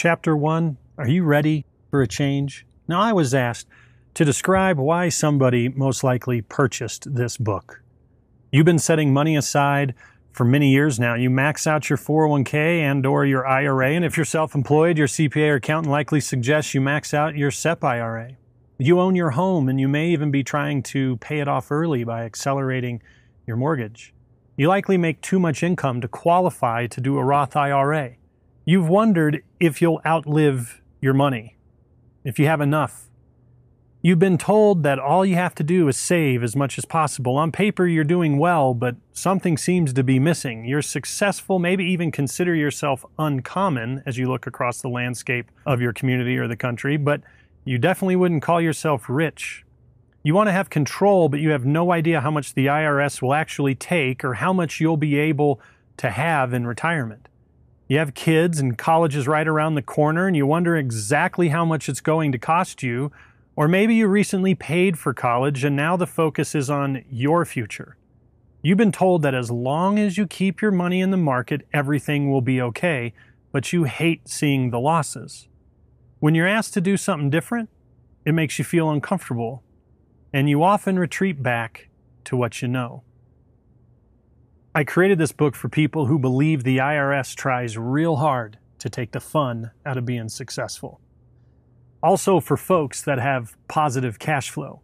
Chapter 1 Are you ready for a change? Now, I was asked to describe why somebody most likely purchased this book. You've been setting money aside for many years now. You max out your 401k and or your IRA, and if you're self-employed, your CPA or accountant likely suggests you max out your SEP IRA. You own your home and you may even be trying to pay it off early by accelerating your mortgage. You likely make too much income to qualify to do a Roth IRA. You've wondered if you'll outlive your money, if you have enough. You've been told that all you have to do is save as much as possible. On paper, you're doing well, but something seems to be missing. You're successful, maybe even consider yourself uncommon as you look across the landscape of your community or the country, but you definitely wouldn't call yourself rich. You want to have control, but you have no idea how much the IRS will actually take or how much you'll be able to have in retirement. You have kids and college is right around the corner and you wonder exactly how much it's going to cost you. Or maybe you recently paid for college and now the focus is on your future. You've been told that as long as you keep your money in the market, everything will be okay, but you hate seeing the losses. When you're asked to do something different, it makes you feel uncomfortable, and you often retreat back to what you know. I created this book for people who believe the IRS tries real hard to take the fun out of being successful. Also, for folks that have positive cash flow.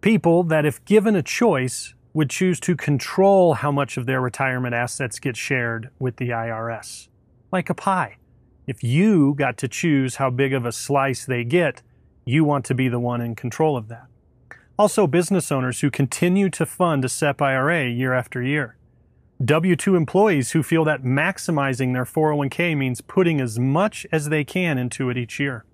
People that, if given a choice, would choose to control how much of their retirement assets get shared with the IRS. Like a pie. If you got to choose how big of a slice they get, you want to be the one in control of that. Also, business owners who continue to fund a SEP IRA year after year. W 2 employees who feel that maximizing their 401k means putting as much as they can into it each year.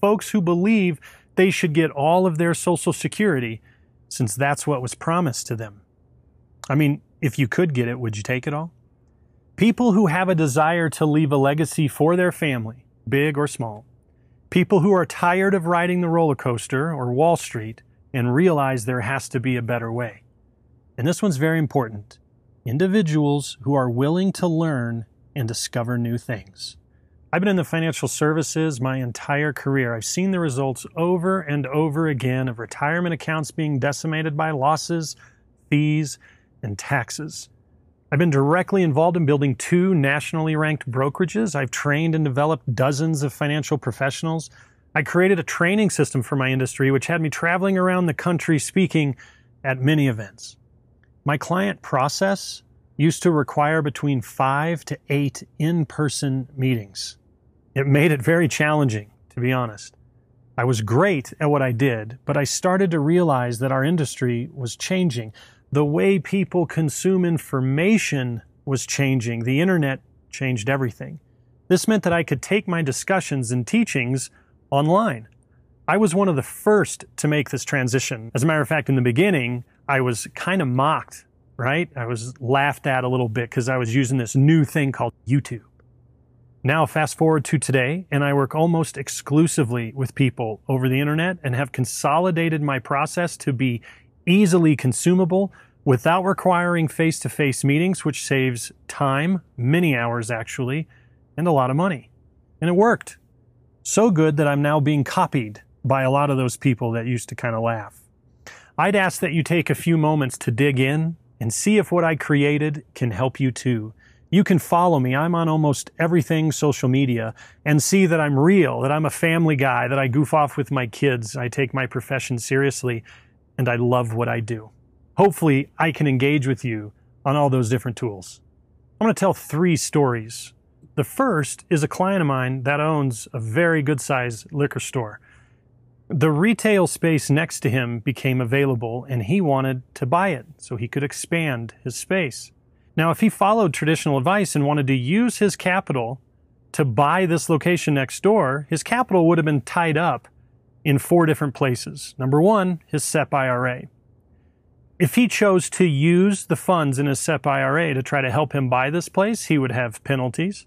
Folks who believe they should get all of their Social Security since that's what was promised to them. I mean, if you could get it, would you take it all? People who have a desire to leave a legacy for their family, big or small. People who are tired of riding the roller coaster or Wall Street and realize there has to be a better way. And this one's very important individuals who are willing to learn and discover new things. I've been in the financial services my entire career. I've seen the results over and over again of retirement accounts being decimated by losses, fees, and taxes. I've been directly involved in building two nationally ranked brokerages. I've trained and developed dozens of financial professionals. I created a training system for my industry, which had me traveling around the country speaking at many events. My client process used to require between five to eight in person meetings. It made it very challenging, to be honest. I was great at what I did, but I started to realize that our industry was changing. The way people consume information was changing. The internet changed everything. This meant that I could take my discussions and teachings online. I was one of the first to make this transition. As a matter of fact, in the beginning, I was kind of mocked, right? I was laughed at a little bit because I was using this new thing called YouTube. Now, fast forward to today, and I work almost exclusively with people over the internet and have consolidated my process to be easily consumable without requiring face to face meetings, which saves time, many hours actually, and a lot of money. And it worked. So good that I'm now being copied by a lot of those people that used to kind of laugh. I'd ask that you take a few moments to dig in and see if what I created can help you too. You can follow me. I'm on almost everything social media and see that I'm real, that I'm a family guy, that I goof off with my kids. I take my profession seriously and I love what I do. Hopefully, I can engage with you on all those different tools. I'm going to tell three stories. The first is a client of mine that owns a very good sized liquor store. The retail space next to him became available and he wanted to buy it so he could expand his space. Now, if he followed traditional advice and wanted to use his capital to buy this location next door, his capital would have been tied up in four different places. Number one, his SEP IRA. If he chose to use the funds in his SEP IRA to try to help him buy this place, he would have penalties,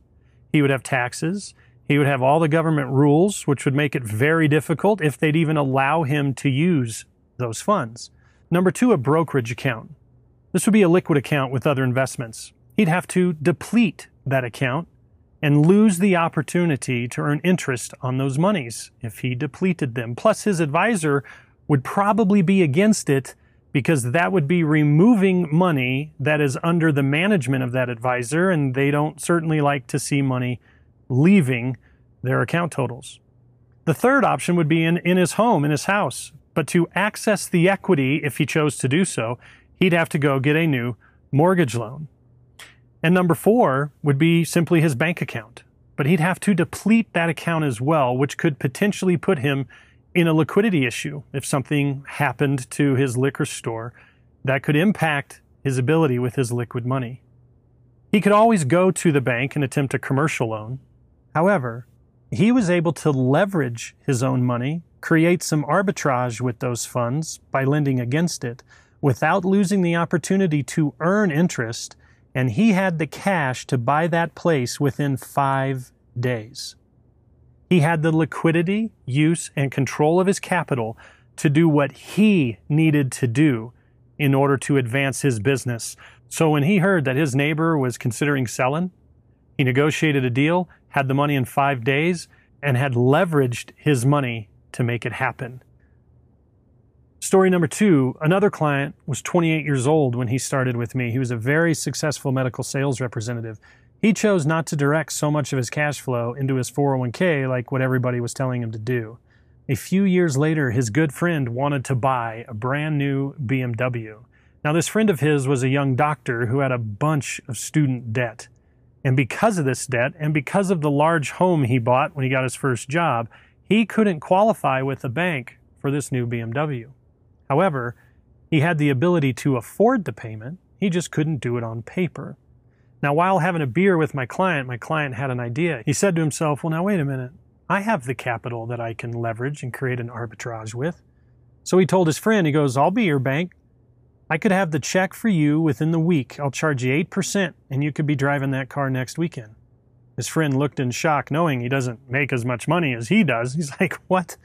he would have taxes, he would have all the government rules, which would make it very difficult if they'd even allow him to use those funds. Number two, a brokerage account. This would be a liquid account with other investments. He'd have to deplete that account and lose the opportunity to earn interest on those monies if he depleted them. Plus, his advisor would probably be against it because that would be removing money that is under the management of that advisor, and they don't certainly like to see money leaving their account totals. The third option would be in, in his home, in his house. But to access the equity, if he chose to do so, he'd have to go get a new mortgage loan. And number four would be simply his bank account. But he'd have to deplete that account as well, which could potentially put him in a liquidity issue if something happened to his liquor store that could impact his ability with his liquid money. He could always go to the bank and attempt a commercial loan. However, he was able to leverage his own money, create some arbitrage with those funds by lending against it without losing the opportunity to earn interest, and he had the cash to buy that place within five days. He had the liquidity, use, and control of his capital to do what he needed to do in order to advance his business. So when he heard that his neighbor was considering selling, he negotiated a deal, had the money in five days, and had leveraged his money to make it happen. Story number two another client was 28 years old when he started with me. He was a very successful medical sales representative. He chose not to direct so much of his cash flow into his 401k like what everybody was telling him to do. A few years later, his good friend wanted to buy a brand new BMW. Now, this friend of his was a young doctor who had a bunch of student debt. And because of this debt, and because of the large home he bought when he got his first job, he couldn't qualify with the bank for this new BMW. However, he had the ability to afford the payment, he just couldn't do it on paper. Now, while having a beer with my client, my client had an idea. He said to himself, Well, now, wait a minute. I have the capital that I can leverage and create an arbitrage with. So he told his friend, He goes, I'll be your bank. I could have the check for you within the week. I'll charge you 8%, and you could be driving that car next weekend. His friend looked in shock, knowing he doesn't make as much money as he does. He's like, What?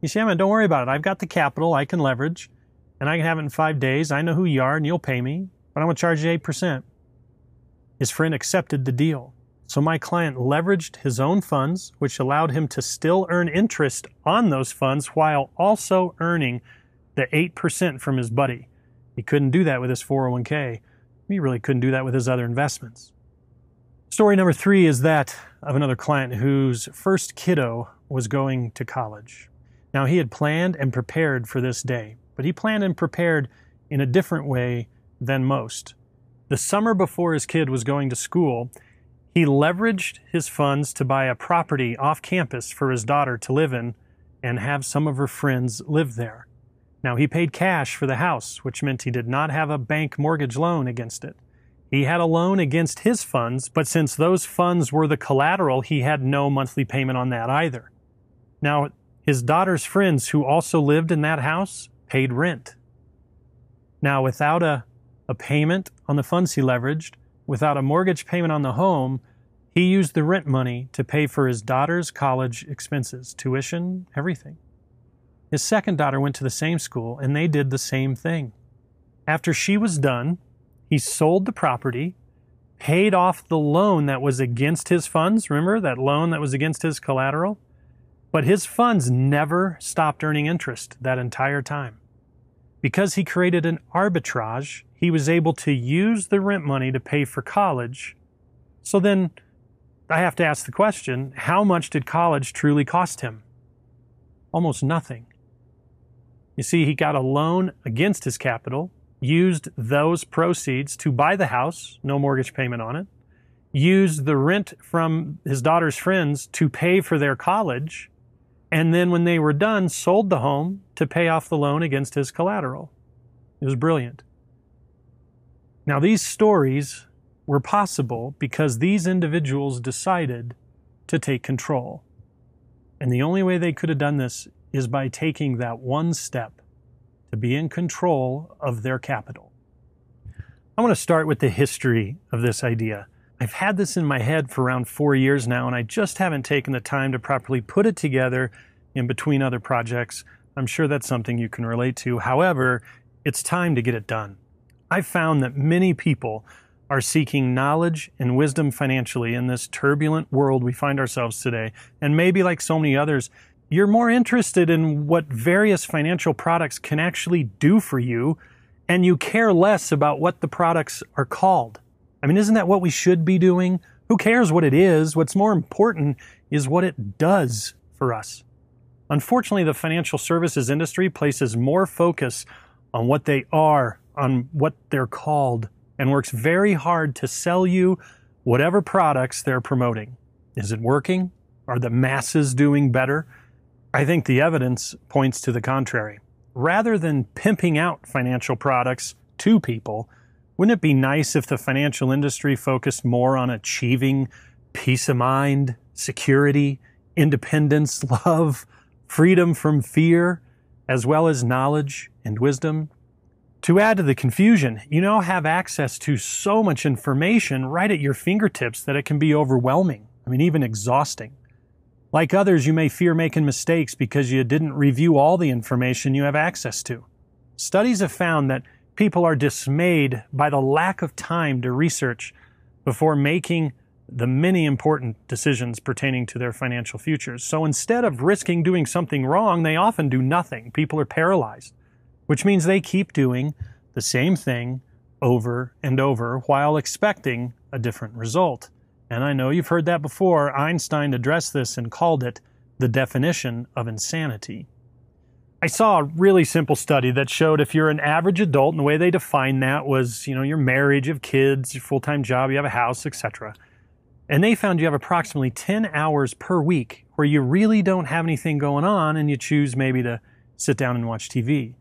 You say, man, don't worry about it. I've got the capital I can leverage, and I can have it in five days. I know who you are, and you'll pay me, but I'm going to charge you 8%. His friend accepted the deal. So my client leveraged his own funds, which allowed him to still earn interest on those funds while also earning the 8% from his buddy. He couldn't do that with his 401k. He really couldn't do that with his other investments. Story number three is that of another client whose first kiddo was going to college. Now, he had planned and prepared for this day, but he planned and prepared in a different way than most. The summer before his kid was going to school, he leveraged his funds to buy a property off campus for his daughter to live in and have some of her friends live there. Now, he paid cash for the house, which meant he did not have a bank mortgage loan against it. He had a loan against his funds, but since those funds were the collateral, he had no monthly payment on that either. Now, his daughter's friends who also lived in that house paid rent. Now, without a a payment on the funds he leveraged, without a mortgage payment on the home, he used the rent money to pay for his daughter's college expenses, tuition, everything. His second daughter went to the same school and they did the same thing. After she was done, he sold the property, paid off the loan that was against his funds. Remember that loan that was against his collateral? But his funds never stopped earning interest that entire time. Because he created an arbitrage, he was able to use the rent money to pay for college. So then I have to ask the question how much did college truly cost him? Almost nothing. You see, he got a loan against his capital, used those proceeds to buy the house, no mortgage payment on it, used the rent from his daughter's friends to pay for their college, and then when they were done, sold the home to pay off the loan against his collateral. It was brilliant. Now, these stories were possible because these individuals decided to take control. And the only way they could have done this is by taking that one step to be in control of their capital. I want to start with the history of this idea. I've had this in my head for around four years now, and I just haven't taken the time to properly put it together in between other projects. I'm sure that's something you can relate to. However, it's time to get it done. I've found that many people are seeking knowledge and wisdom financially in this turbulent world we find ourselves today, and maybe like so many others, you're more interested in what various financial products can actually do for you, and you care less about what the products are called. I mean, isn't that what we should be doing? Who cares what it is? What's more important is what it does for us. Unfortunately, the financial services industry places more focus on what they are, on what they're called, and works very hard to sell you whatever products they're promoting. Is it working? Are the masses doing better? I think the evidence points to the contrary. Rather than pimping out financial products to people, wouldn't it be nice if the financial industry focused more on achieving peace of mind, security, independence, love, freedom from fear, as well as knowledge and wisdom? To add to the confusion, you now have access to so much information right at your fingertips that it can be overwhelming. I mean, even exhausting. Like others, you may fear making mistakes because you didn't review all the information you have access to. Studies have found that people are dismayed by the lack of time to research before making the many important decisions pertaining to their financial futures. So instead of risking doing something wrong, they often do nothing. People are paralyzed, which means they keep doing the same thing over and over while expecting a different result. And I know you've heard that before. Einstein addressed this and called it the definition of insanity. I saw a really simple study that showed if you're an average adult, and the way they define that was, you know, your marriage, you have kids, your full-time job, you have a house, etc. And they found you have approximately 10 hours per week where you really don't have anything going on and you choose maybe to sit down and watch TV.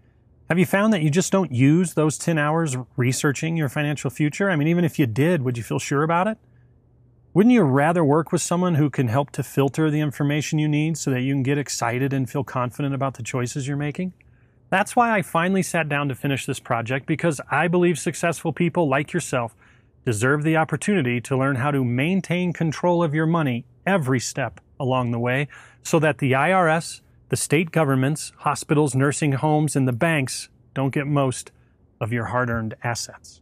Have you found that you just don't use those 10 hours researching your financial future? I mean, even if you did, would you feel sure about it? Wouldn't you rather work with someone who can help to filter the information you need so that you can get excited and feel confident about the choices you're making? That's why I finally sat down to finish this project because I believe successful people like yourself deserve the opportunity to learn how to maintain control of your money every step along the way so that the IRS, the state governments, hospitals, nursing homes, and the banks don't get most of your hard earned assets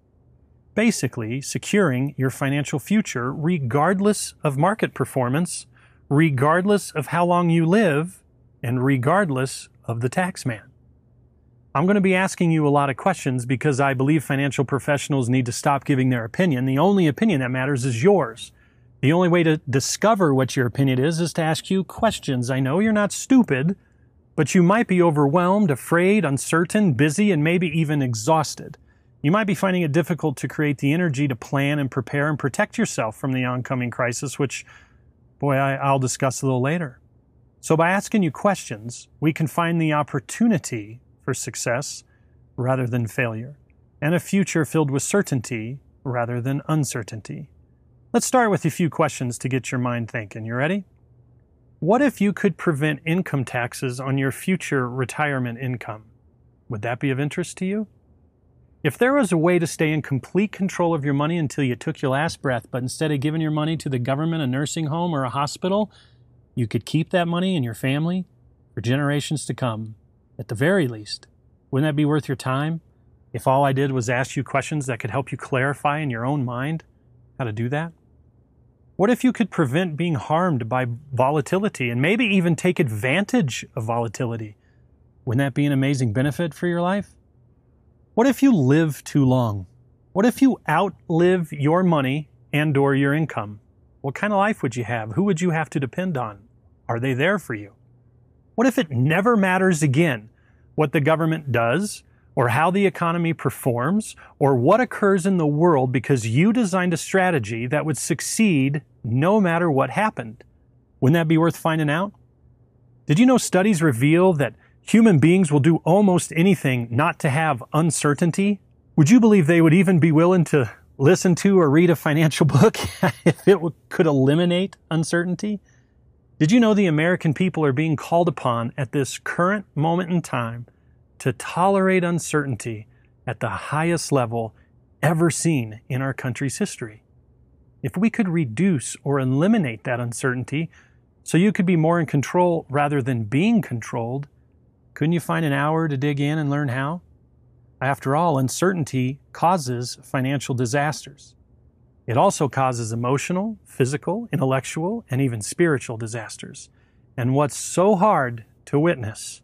basically securing your financial future regardless of market performance, regardless of how long you live, and regardless of the tax man. I'm going to be asking you a lot of questions because I believe financial professionals need to stop giving their opinion. The only opinion that matters is yours. The only way to discover what your opinion is is to ask you questions. I know you're not stupid, but you might be overwhelmed, afraid, uncertain, busy, and maybe even exhausted. You might be finding it difficult to create the energy to plan and prepare and protect yourself from the oncoming crisis, which, boy, I, will discuss a little later. So, by asking you questions, we can find the opportunity for success rather than failure, and a future filled with certainty rather than uncertainty. Let's start with a few questions to get your mind thinking. You ready? What if you could prevent income taxes on your future retirement income? Would that be of interest to you? If there was a way to stay in complete control of your money until you took your last breath, but instead of giving your money to the government, a nursing home, or a hospital, you could keep that money in your family for generations to come, at the very least, wouldn't that be worth your time? If all I did was ask you questions that could help you clarify in your own mind how to do that? What if you could prevent being harmed by volatility and maybe even take advantage of volatility? Wouldn't that be an amazing benefit for your life? What if you live too long? What if you outlive your money and or your income? What kind of life would you have? Who would you have to depend on? Are they there for you? What if it never matters again what the government does or how the economy performs or what occurs in the world because you designed a strategy that would succeed no matter what happened? Wouldn't that be worth finding out? Did you know studies reveal that human beings will do almost anything not to have uncertainty, would you believe they would even be willing to listen to or read a financial book if it could eliminate uncertainty? Did you know the American people are being called upon at this current moment in time to tolerate uncertainty at the highest level ever seen in our country's history? If we could reduce or eliminate that uncertainty so you could be more in control rather than being controlled, couldn't you find an hour to dig in and learn how? After all, uncertainty causes financial disasters. It also causes emotional, physical, intellectual, and even spiritual disasters. And what's so hard to witness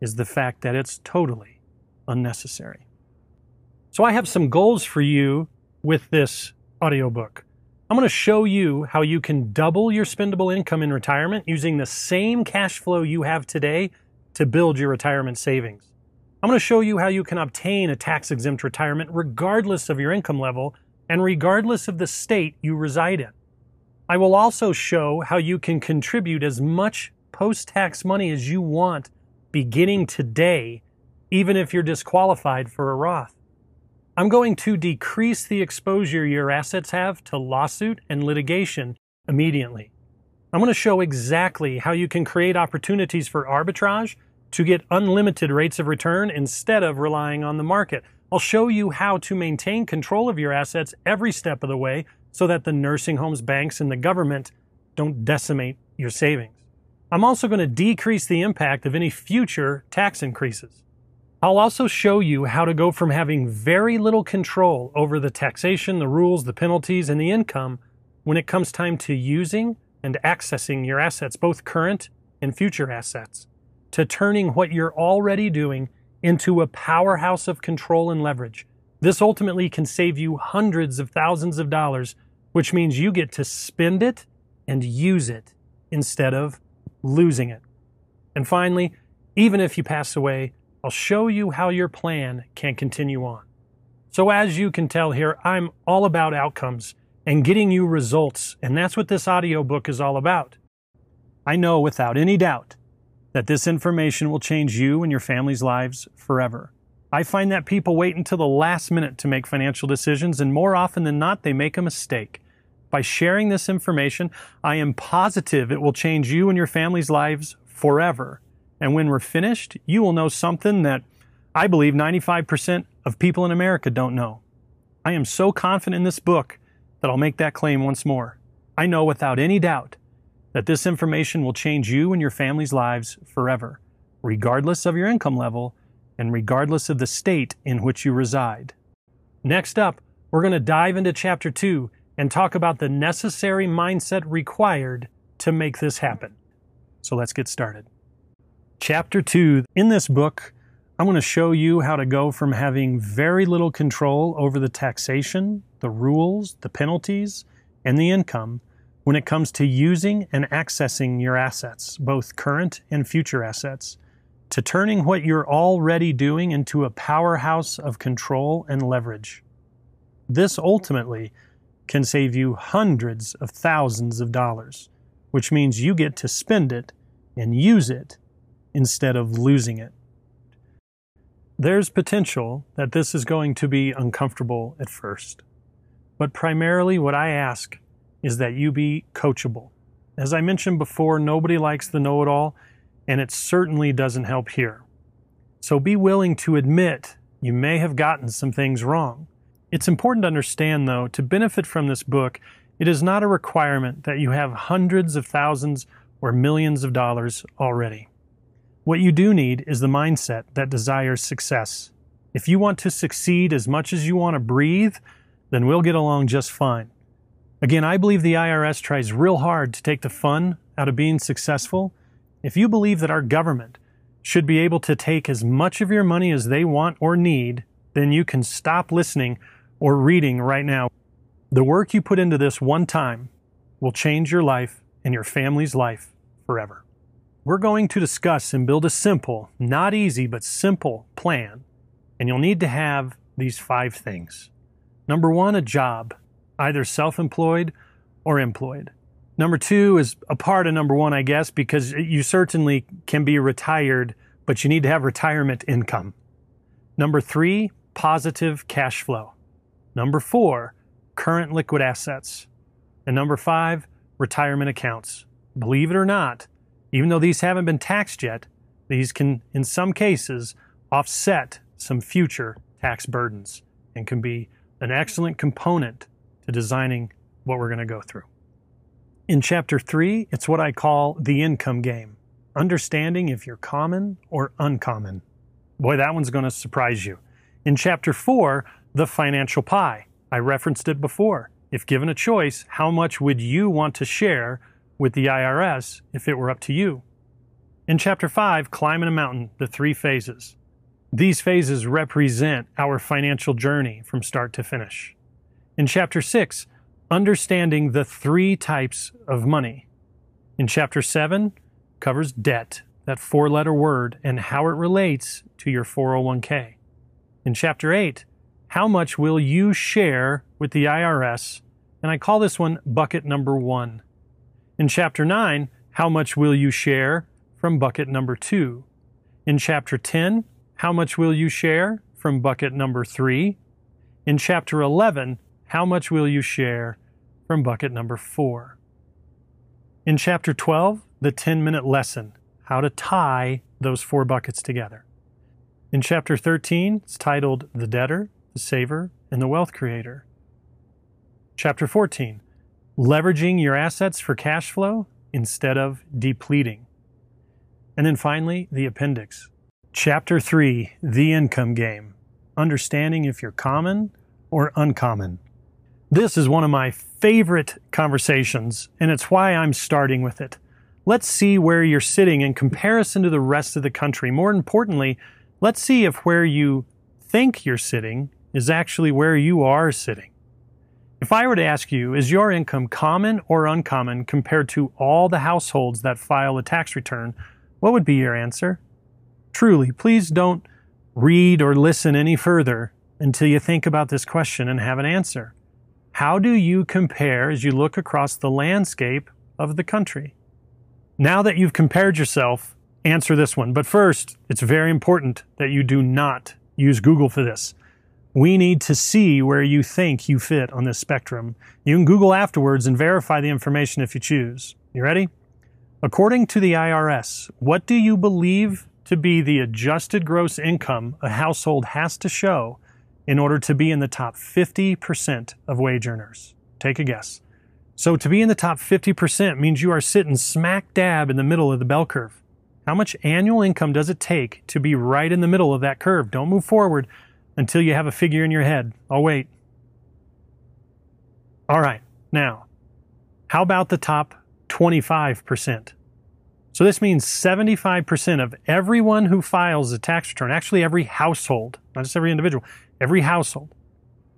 is the fact that it's totally unnecessary. So I have some goals for you with this audiobook. I'm going to show you how you can double your spendable income in retirement using the same cash flow you have today to build your retirement savings. I'm going to show you how you can obtain a tax exempt retirement regardless of your income level and regardless of the state you reside in. I will also show how you can contribute as much post tax money as you want beginning today, even if you're disqualified for a Roth. I'm going to decrease the exposure your assets have to lawsuit and litigation immediately. I'm going to show exactly how you can create opportunities for arbitrage to get unlimited rates of return instead of relying on the market. I'll show you how to maintain control of your assets every step of the way so that the nursing homes, banks, and the government don't decimate your savings. I'm also going to decrease the impact of any future tax increases. I'll also show you how to go from having very little control over the taxation, the rules, the penalties, and the income when it comes time to using and accessing your assets, both current and future assets to turning what you're already doing into a powerhouse of control and leverage. This ultimately can save you hundreds of thousands of dollars, which means you get to spend it and use it instead of losing it. And finally, even if you pass away, I'll show you how your plan can continue on. So, as you can tell here, I'm all about outcomes and getting you results, and that's what this audiobook is all about. I know without any doubt that this information will change you and your family's lives forever. I find that people wait until the last minute to make financial decisions, and more often than not, they make a mistake. By sharing this information, I am positive it will change you and your family's lives forever. And when we're finished, you will know something that I believe 95% of people in America don't know. I am so confident in this book that I'll make that claim once more. I know without any doubt that this information will change you and your family's lives forever, regardless of your income level and regardless of the state in which you reside. Next up, we're going to dive into Chapter 2 and talk about the necessary mindset required to make this happen. So let's get started. Chapter 2 In this book, I'm going to show you how to go from having very little control over the taxation, the rules, the penalties, and the income when it comes to using and accessing your assets, both current and future assets, to turning what you're already doing into a powerhouse of control and leverage. This ultimately can save you hundreds of thousands of dollars, which means you get to spend it and use it instead of losing it. There's potential that this is going to be uncomfortable at first, but primarily what I ask is that you be coachable. As I mentioned before, nobody likes the know it all, and it certainly doesn't help here. So be willing to admit you may have gotten some things wrong. It's important to understand, though, to benefit from this book, it is not a requirement that you have hundreds of thousands or millions of dollars already. What you do need is the mindset that desires success. If you want to succeed as much as you want to breathe, then we'll get along just fine. Again, I believe the IRS tries real hard to take the fun out of being successful. If you believe that our government should be able to take as much of your money as they want or need, then you can stop listening or reading right now. The work you put into this one time will change your life and your family's life forever. We're going to discuss and build a simple, not easy, but simple plan, and you'll need to have these five things. Number one, a job either self employed or employed. Number two is a part of number one, I guess, because you certainly can be retired, but you need to have retirement income. Number three, positive cash flow. Number four, current liquid assets. And number five, retirement accounts. Believe it or not, even though these haven't been taxed yet, these can, in some cases, offset some future tax burdens and can be an excellent component to designing what we're going to go through. In chapter three, it's what I call the income game understanding if you're common or uncommon. Boy, that one's going to surprise you. In chapter four, the financial pie. I referenced it before. if given a choice, how much would you want to share with the IRS if it were up to you? In Chapter 5, Climbing a Mountain, the three phases. These phases represent our financial journey from start to finish. In Chapter 6, Understanding the three types of money. In Chapter 7, covers debt, that four letter word, and how it relates to your 401k. In Chapter 8, how much will you share with the IRS? And I call this one bucket number one. In Chapter 9, how much will you share from bucket number two? In Chapter 10, how much will you share from bucket number three? In Chapter 11, how much will you share from bucket number four? In Chapter 12, the 10 minute lesson how to tie those four buckets together. In Chapter 13, it's titled The Debtor, the Saver, and the Wealth Creator. Chapter 14, Leveraging Your Assets for Cash Flow instead of depleting. And then finally, the appendix. Chapter 3, The Income Game Understanding if you're common or uncommon. This is one of my favorite conversations, and it's why I'm starting with it. Let's see where you're sitting in comparison to the rest of the country. More importantly, let's see if where you think you're sitting is actually where you are sitting. If I were to ask you, is your income common or uncommon compared to all the households that file a tax return, what would be your answer? Truly, please don't read or listen any further until you think about this question and have an answer. How do you compare as you look across the landscape of the country? Now that you've compared yourself, answer this one. But first, it's very important that you do not use Google for this. We need to see where you think you fit on this spectrum. You can Google afterwards and verify the information if you choose. You ready? According to the IRS, what do you believe to be the adjusted gross income a household has to show in order to be in the top 50% of wage earners? Take a guess. So to be in the top 50% means you are sitting smack dab in the middle of the bell curve. How much annual income does it take to be right in the middle of that curve? Don't move forward until you have a figure in your head. I'll wait. All right, now, how about the top 25%? So this means 75% of everyone who files a tax return, actually every household, not just every individual, every household.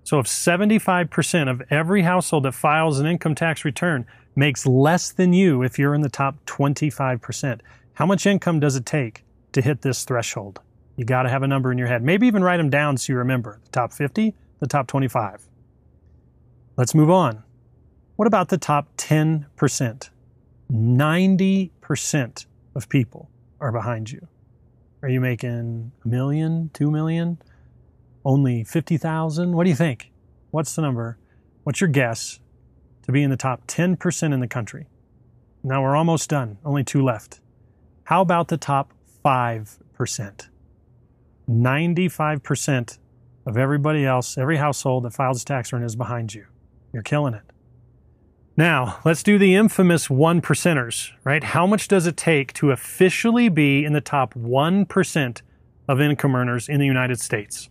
So if 75% of every household that files an income tax return makes less than you if you're in the top 25%, how much income does it take to hit this threshold? You got to have a number in your head. Maybe even write them down so you remember the top 50, the top 25. Let's move on. What about the top 10%? 90% of people are behind you. Are you making a million, two million, only 50,000? What do you think? What's the number? What's your guess to be in the top 10% in the country? Now we're almost done, only two left. How about the top 5%? 95% of everybody else, every household that files a tax return is behind you. You're killing it. Now, let's do the infamous one percenters, right? How much does it take to officially be in the top 1% of income earners in the United States?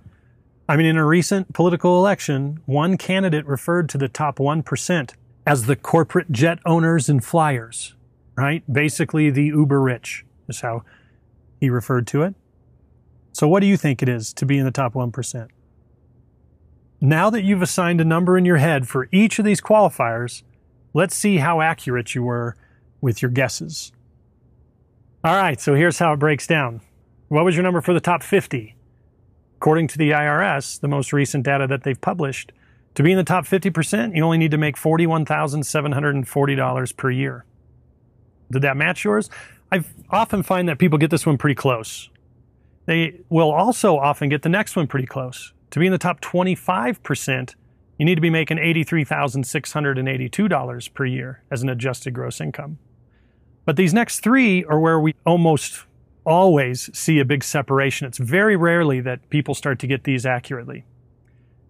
I mean, in a recent political election, one candidate referred to the top 1% as the corporate jet owners and flyers, right? Basically, the uber rich is how he referred to it. So, what do you think it is to be in the top 1%? Now that you've assigned a number in your head for each of these qualifiers, Let's see how accurate you were with your guesses. All right, so here's how it breaks down. What was your number for the top 50? According to the IRS, the most recent data that they've published, to be in the top 50%, you only need to make $41,740 per year. Did that match yours? I often find that people get this one pretty close. They will also often get the next one pretty close. To be in the top 25%, you need to be making $83,682 per year as an adjusted gross income. But these next three are where we almost always see a big separation. It's very rarely that people start to get these accurately.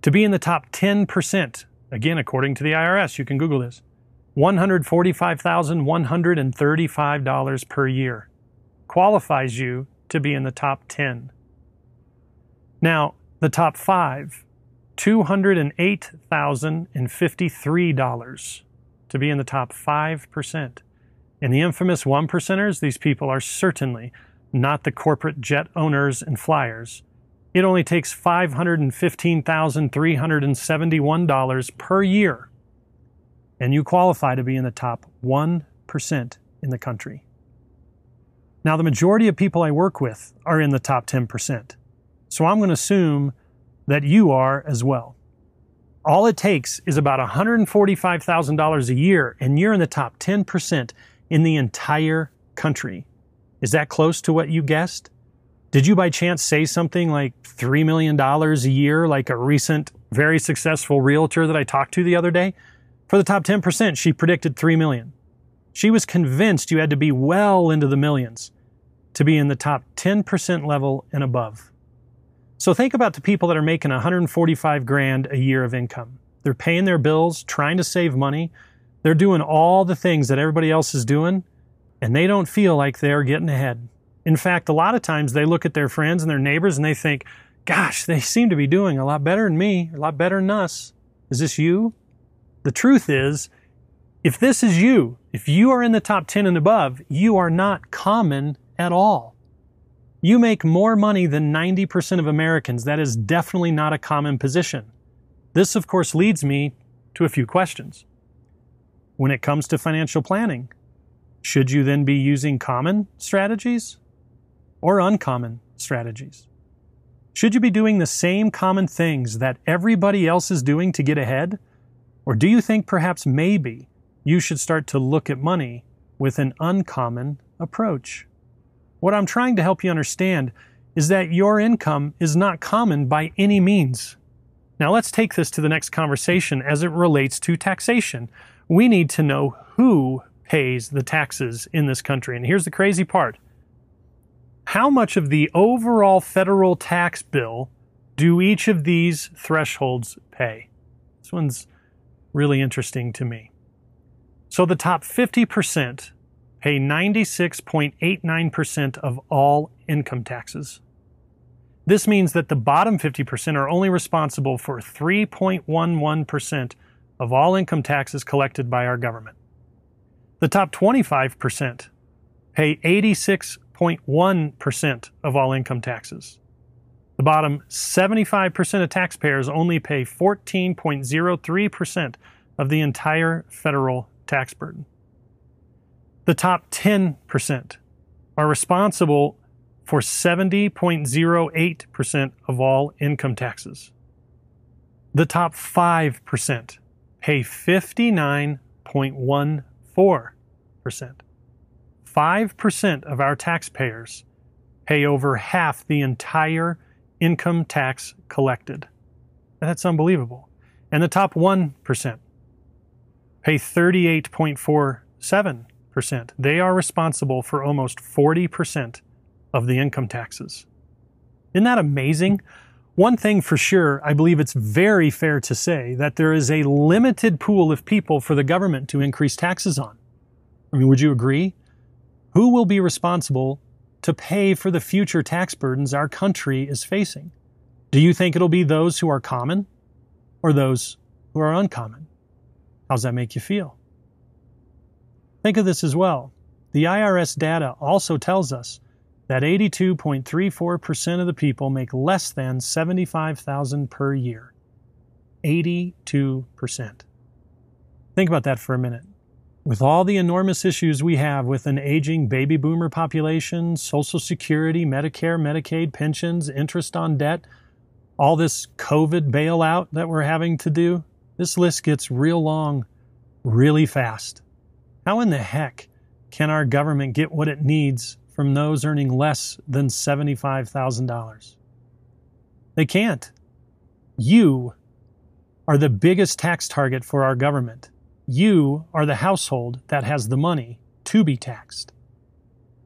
To be in the top 10%, again, according to the IRS, you can Google this, $145,135 per year qualifies you to be in the top 10. Now, the top five $208,053 to be in the top 5%. And the infamous one percenters, these people are certainly not the corporate jet owners and flyers. It only takes $515,371 per year, and you qualify to be in the top 1% in the country. Now, the majority of people I work with are in the top 10%. So I'm going to assume that you are as well. All it takes is about $145,000 a year, and you're in the top 10% in the entire country. Is that close to what you guessed? Did you by chance say something like $3 million a year, like a recent very successful realtor that I talked to the other day? For the top 10%, she predicted 3 million. She was convinced you had to be well into the millions to be in the top 10% level and above. So think about the people that are making 145 grand a year of income. They're paying their bills, trying to save money. They're doing all the things that everybody else is doing, and they don't feel like they're getting ahead. In fact, a lot of times they look at their friends and their neighbors and they think, gosh, they seem to be doing a lot better than me, a lot better than us. Is this you? The truth is, if this is you, if you are in the top 10 and above, you are not common at all. You make more money than 90% of Americans. That is definitely not a common position. This, of course, leads me to a few questions. When it comes to financial planning, should you then be using common strategies or uncommon strategies? Should you be doing the same common things that everybody else is doing to get ahead? Or do you think perhaps maybe you should start to look at money with an uncommon approach? What I'm trying to help you understand is that your income is not common by any means. Now let's take this to the next conversation as it relates to taxation. We need to know who pays the taxes in this country. And here's the crazy part. How much of the overall federal tax bill do each of these thresholds pay? This one's really interesting to me. So the top 50% pay 96.89% of all income taxes. This means that the bottom 50% are only responsible for 3.11% of all income taxes collected by our government. The top 25% pay 86.1% of all income taxes. The bottom 75% of taxpayers only pay 14.03% of the entire federal tax burden. The top 10% are responsible for 70.08% of all income taxes. The top 5% pay 59.14%. 5% of our taxpayers pay over half the entire income tax collected. That's unbelievable. And the top 1% pay 38.47%. They are responsible for almost 40% of the income taxes. Isn't that amazing? One thing for sure, I believe it's very fair to say that there is a limited pool of people for the government to increase taxes on. I mean, would you agree? Who will be responsible to pay for the future tax burdens our country is facing? Do you think it'll be those who are common or those who are uncommon? How's that make you feel? Think of this as well. The IRS data also tells us that 82.34% of the people make less than 75,000 per year. 82%. Think about that for a minute. With all the enormous issues we have with an aging baby boomer population, Social Security, Medicare, Medicaid, pensions, interest on debt, all this COVID bailout that we're having to do, this list gets real long really fast. How in the heck can our government get what it needs from those earning less than $75,000. They can't. You are the biggest tax target for our government. You are the household that has the money to be taxed.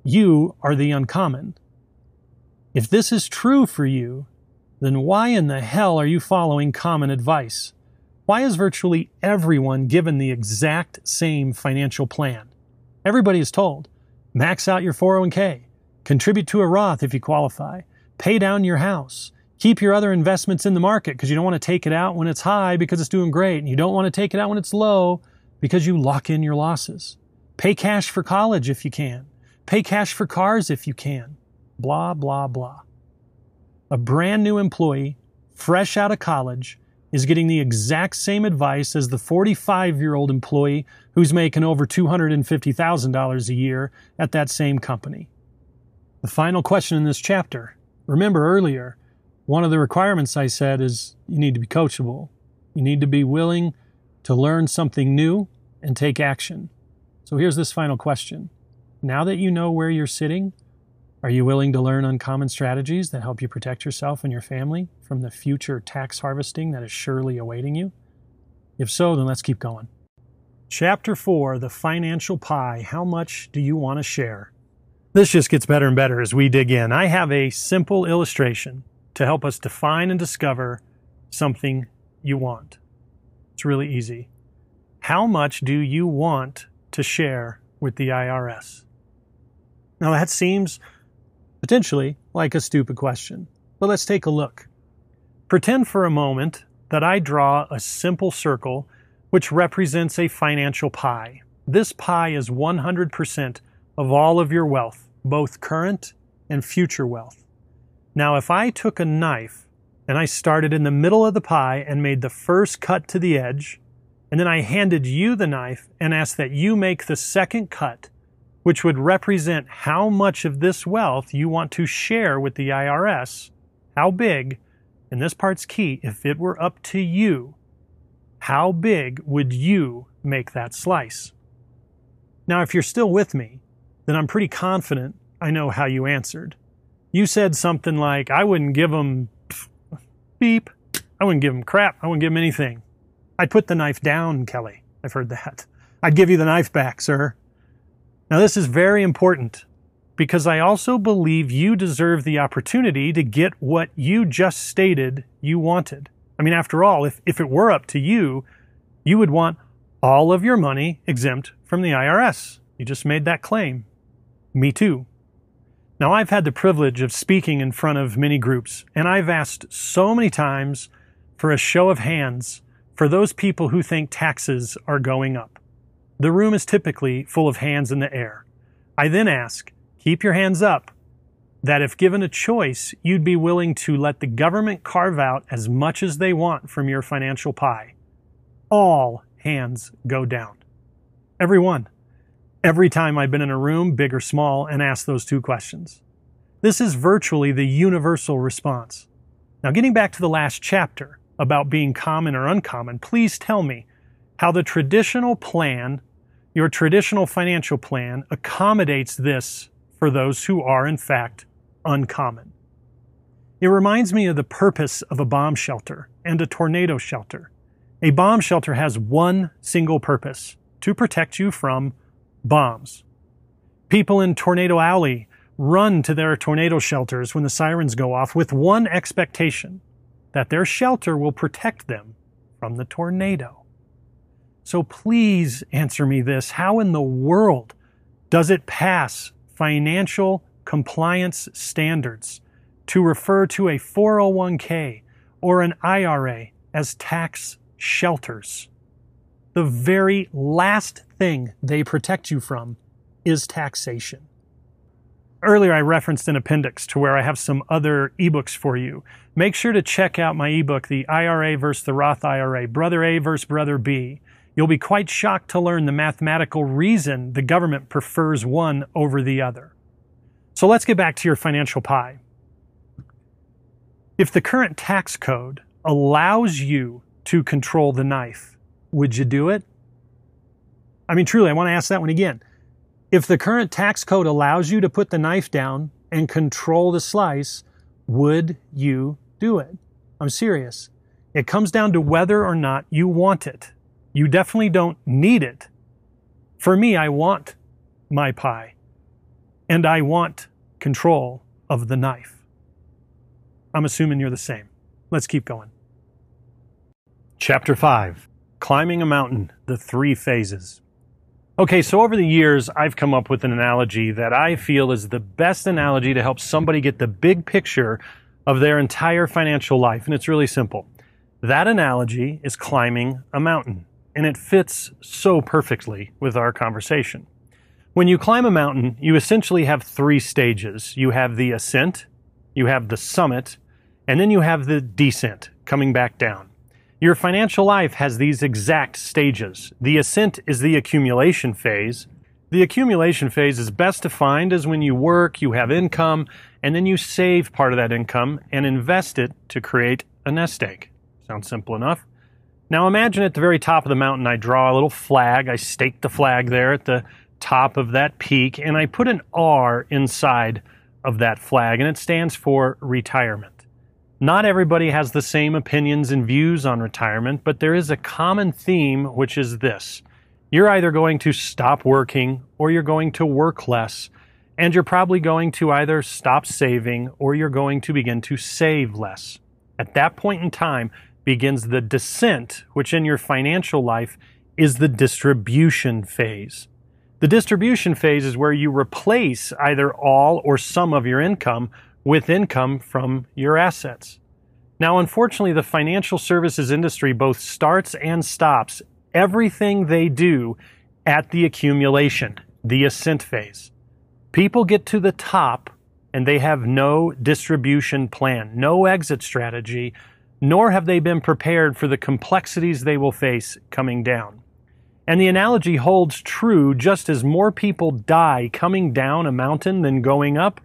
You are the uncommon. If this is true for you, then why in the hell are you following common advice? Why is virtually everyone given the exact same financial plan? Everybody is told Max out your 401k. Contribute to a Roth if you qualify. Pay down your house. Keep your other investments in the market because you don't want to take it out when it's high because it's doing great. And you don't want to take it out when it's low because you lock in your losses. Pay cash for college if you can. Pay cash for cars if you can. Blah, blah, blah. A brand new employee, fresh out of college, is getting the exact same advice as the 45 year old employee who's making over $250,000 a year at that same company. The final question in this chapter remember earlier, one of the requirements I said is you need to be coachable. You need to be willing to learn something new and take action. So here's this final question. Now that you know where you're sitting, are you willing to learn uncommon strategies that help you protect yourself and your family from the future tax harvesting that is surely awaiting you? If so, then let's keep going. Chapter 4 The Financial Pie How Much Do You Want to Share? This just gets better and better as we dig in. I have a simple illustration to help us define and discover something you want. It's really easy. How much do you want to share with the IRS? Now, that seems potentially like a stupid question, but let's take a look. Pretend for a moment that I draw a simple circle which represents a financial pie. This pie is 100% of all of your wealth, both current and future wealth. Now, if I took a knife and I started in the middle of the pie and made the first cut to the edge, and then I handed you the knife and asked that you make the second cut, which would represent how much of this wealth you want to share with the IRS, how big, and this part's key, if it were up to you, how big would you make that slice? Now, if you're still with me, then I'm pretty confident I know how you answered. You said something like, I wouldn't give them beep. I wouldn't give them crap. I wouldn't give them anything. I'd put the knife down, Kelly. I've heard that. I'd give you the knife back, sir. Now, this is very important because I also believe you deserve the opportunity to get what you just stated you wanted. I mean, after all, if, if it were up to you, you would want all of your money exempt from the IRS. You just made that claim. Me too. Now, I've had the privilege of speaking in front of many groups, and I've asked so many times for a show of hands for those people who think taxes are going up. The room is typically full of hands in the air. I then ask, keep your hands up, that if given a choice, you'd be willing to let the government carve out as much as they want from your financial pie. All hands go down. Every one every time I've been in a room, big or small, and asked those two questions. This is virtually the universal response. Now, getting back to the last chapter about being common or uncommon, please tell me how the traditional plan, your traditional financial plan, accommodates this for those who are, in fact, uncommon. It reminds me of the purpose of a bomb shelter and a tornado shelter. A bomb shelter has one single purpose to protect you from bombs. People in Tornado Alley run to their tornado shelters when the sirens go off with one expectation that their shelter will protect them from the tornado. So please answer me this. How in the world does it pass financial compliance standards to refer to a 401k or an IRA as tax shelters? The very last thing they protect you from is taxation. Earlier, I referenced an appendix to where I have some other ebooks for you. Make sure to check out my ebook, The IRA versus the Roth IRA, Brother A versus Brother B. You'll be quite shocked to learn the mathematical reason the government prefers one over the other. So let's get back to your financial pie. If the current tax code allows you to control the knife, would you do it? I mean, truly, I want to ask that one again. If the current tax code allows you to put the knife down and control the slice, would you do it? I'm serious. It comes down to whether or not you want it. You definitely don't need it. For me, I want my pie and I want control of the knife. I'm assuming you're the same. Let's keep going. Chapter 5 Climbing a Mountain The Three Phases. Okay, so over the years, I've come up with an analogy that I feel is the best analogy to help somebody get the big picture of their entire financial life. And it's really simple. That analogy is climbing a mountain, and it fits so perfectly with our conversation. When you climb a mountain, you essentially have three stages you have the ascent, you have the summit, and then you have the descent coming back down. Your financial life has these exact stages. The ascent is the accumulation phase. The accumulation phase is best defined as when you work, you have income, and then you save part of that income and invest it to create a nest egg. Sounds simple enough. Now imagine at the very top of the mountain, I draw a little flag. I stake the flag there at the top of that peak, and I put an R inside of that flag, and it stands for retirement. Not everybody has the same opinions and views on retirement, but there is a common theme, which is this. You're either going to stop working or you're going to work less, and you're probably going to either stop saving or you're going to begin to save less. At that point in time begins the descent, which in your financial life is the distribution phase. The distribution phase is where you replace either all or some of your income with income from your assets. Now, unfortunately, the financial services industry both starts and stops everything they do at the accumulation, the ascent phase. People get to the top and they have no distribution plan, no exit strategy, nor have they been prepared for the complexities they will face coming down. And the analogy holds true just as more people die coming down a mountain than going up,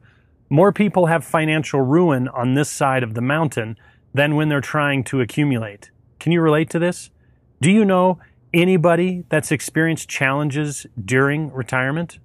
more people have financial ruin on this side of the mountain than when they're trying to accumulate. Can you relate to this? Do you know anybody that's experienced challenges during retirement?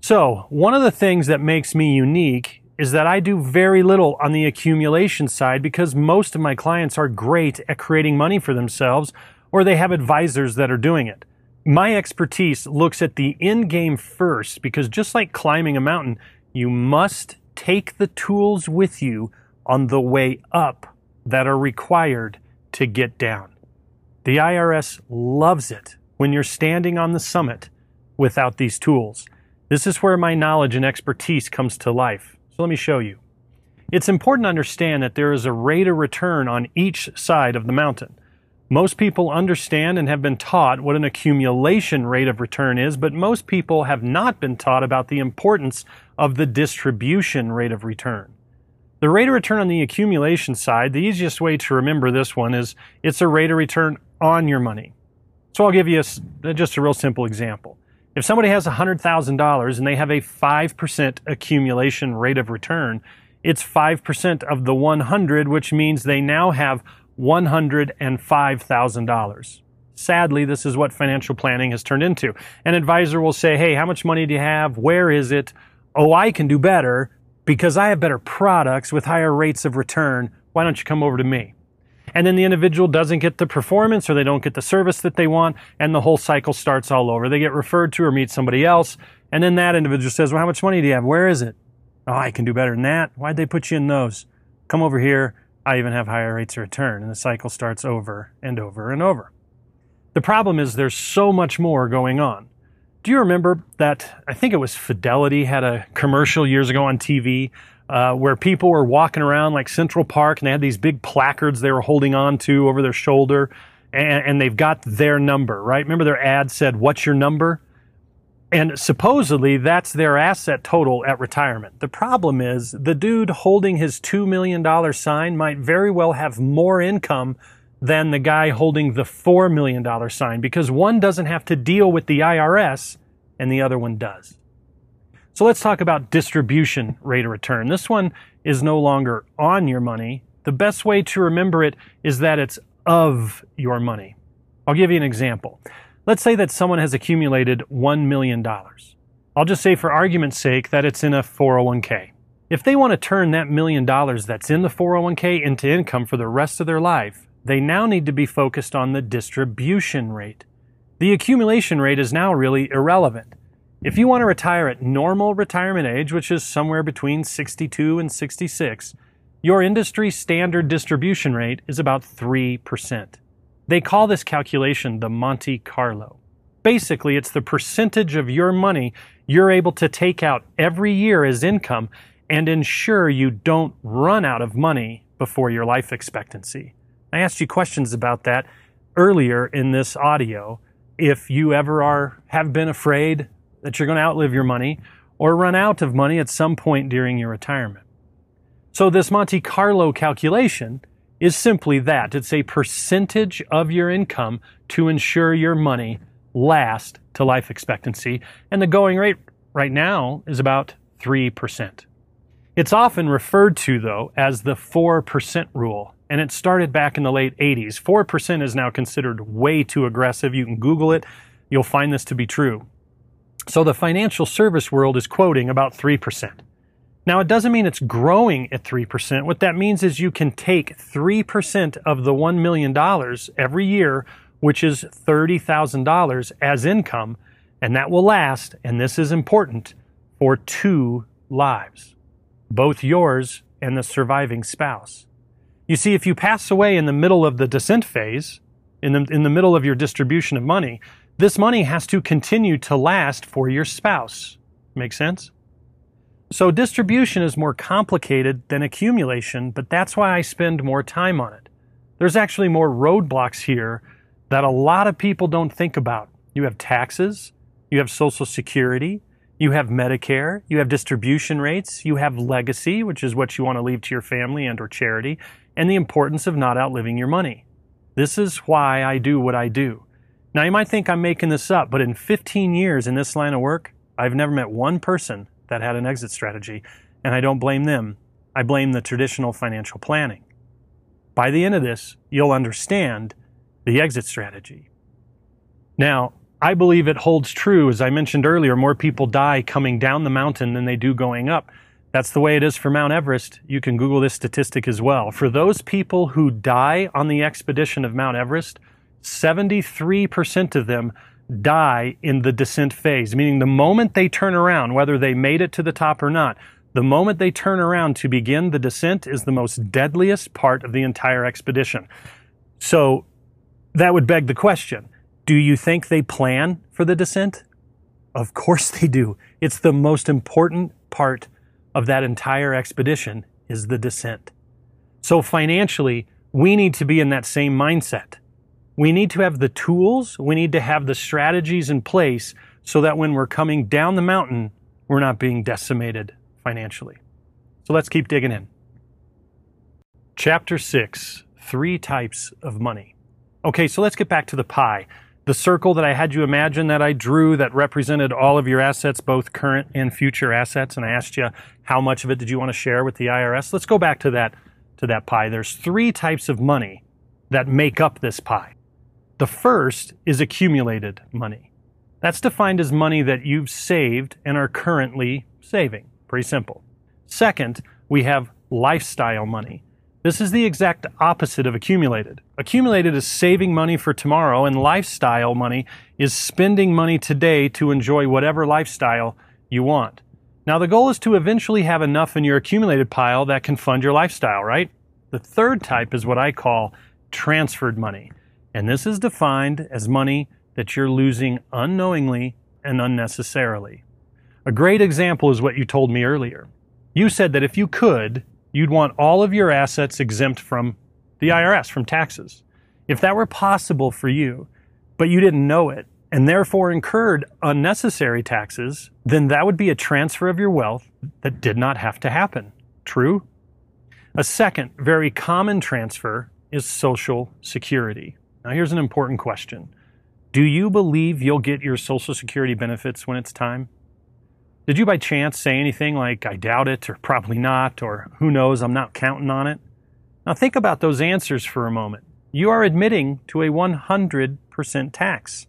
So, one of the things that makes me unique is that I do very little on the accumulation side because most of my clients are great at creating money for themselves or they have advisors that are doing it. My expertise looks at the end game first because just like climbing a mountain, you must take the tools with you on the way up that are required to get down. The IRS loves it when you're standing on the summit without these tools. This is where my knowledge and expertise comes to life. So let me show you. It's important to understand that there is a rate of return on each side of the mountain. Most people understand and have been taught what an accumulation rate of return is, but most people have not been taught about the importance of the distribution rate of return. The rate of return on the accumulation side, the easiest way to remember this one is it's a rate of return on your money. So I'll give you a, just a real simple example. If somebody has $100,000 and they have a 5% accumulation rate of return, it's 5% of the 100, which means they now have $105,000. Sadly, this is what financial planning has turned into. An advisor will say, Hey, how much money do you have? Where is it? Oh, I can do better because I have better products with higher rates of return. Why don't you come over to me? And then the individual doesn't get the performance or they don't get the service that they want, and the whole cycle starts all over. They get referred to or meet somebody else, and then that individual says, Well, how much money do you have? Where is it? Oh, I can do better than that. Why'd they put you in those? Come over here. I even have higher rates of return. And the cycle starts over and over and over. The problem is there's so much more going on. Do you remember that? I think it was Fidelity had a commercial years ago on TV uh, where people were walking around like Central Park and they had these big placards they were holding on to over their shoulder and, and they've got their number, right? Remember their ad said, What's your number? And supposedly that's their asset total at retirement. The problem is the dude holding his $2 million sign might very well have more income than the guy holding the $4 million sign because one doesn't have to deal with the IRS and the other one does. So let's talk about distribution rate of return. This one is no longer on your money. The best way to remember it is that it's of your money. I'll give you an example. Let's say that someone has accumulated $1 million. I'll just say for argument's sake that it's in a 401k. If they want to turn that million dollars that's in the 401k into income for the rest of their life, they now need to be focused on the distribution rate. The accumulation rate is now really irrelevant. If you want to retire at normal retirement age, which is somewhere between 62 and 66, your industry standard distribution rate is about 3%. They call this calculation the Monte Carlo. Basically, it's the percentage of your money you're able to take out every year as income, and ensure you don't run out of money before your life expectancy. I asked you questions about that earlier in this audio. If you ever are have been afraid that you're going to outlive your money or run out of money at some point during your retirement. So this Monte Carlo calculation is simply that. It's a percentage of your income to ensure your money lasts to life expectancy. And the going rate right now is about 3%. It's often referred to, though, as the 4% rule, and it started back in the late 80s. 4% is now considered way too aggressive. You can Google it, you'll find this to be true. So the financial service world is quoting about 3%. Now, it doesn't mean it's growing at 3%. What that means is you can take 3% of the $1 million every year, which is $30,000 as income, and that will last, and this is important, for two lives both yours and the surviving spouse. You see, if you pass away in the middle of the descent phase, in the, in the middle of your distribution of money, this money has to continue to last for your spouse. Make sense? So distribution is more complicated than accumulation, but that's why I spend more time on it. There's actually more roadblocks here that a lot of people don't think about. You have taxes, you have Social Security, you have Medicare, you have distribution rates, you have legacy, which is what you want to leave to your family and or charity, and the importance of not outliving your money. This is why I do what I do. Now you might think I'm making this up, but in 15 years in this line of work, I've never met one person that had an exit strategy, and I don't blame them. I blame the traditional financial planning. By the end of this, you'll understand the exit strategy. Now, I believe it holds true. As I mentioned earlier, more people die coming down the mountain than they do going up. That's the way it is for Mount Everest. You can Google this statistic as well. For those people who die on the expedition of Mount Everest, 73% of them die in the descent phase, meaning the moment they turn around, whether they made it to the top or not, the moment they turn around to begin the descent is the most deadliest part of the entire expedition. So that would beg the question do you think they plan for the descent? Of course they do. It's the most important part of that entire expedition is the descent. So financially, we need to be in that same mindset. We need to have the tools, we need to have the strategies in place so that when we're coming down the mountain, we're not being decimated financially. So let's keep digging in. Chapter 6 Three Types of Money. Okay, so let's get back to the pie the circle that I had you imagine that I drew that represented all of your assets, both current and future assets, and I asked you how much of it did you want to share with the IRS. Let's go back to that to that pie. There's three types of money that make up this pie. The first is accumulated money. That's defined as money that you've saved and are currently saving. Pretty simple. Second, we have lifestyle money. This is the exact opposite of accumulated. Accumulated is saving money for tomorrow, and lifestyle money is spending money today to enjoy whatever lifestyle you want. Now, the goal is to eventually have enough in your accumulated pile that can fund your lifestyle, right? The third type is what I call transferred money. And this is defined as money that you're losing unknowingly and unnecessarily. A great example is what you told me earlier. You said that if you could, you'd want all of your assets exempt from the IRS, from taxes. If that were possible for you, but you didn't know it, and therefore incurred unnecessary taxes, then that would be a transfer of your wealth that did not have to happen. True? A second very common transfer is Social Security. Now, here's an important question Do you believe you'll get your Social Security benefits when it's time? Did you by chance say anything like, I doubt it, or probably not, or who knows, I'm not counting on it? Now think about those answers for a moment. You are admitting to a 100% tax.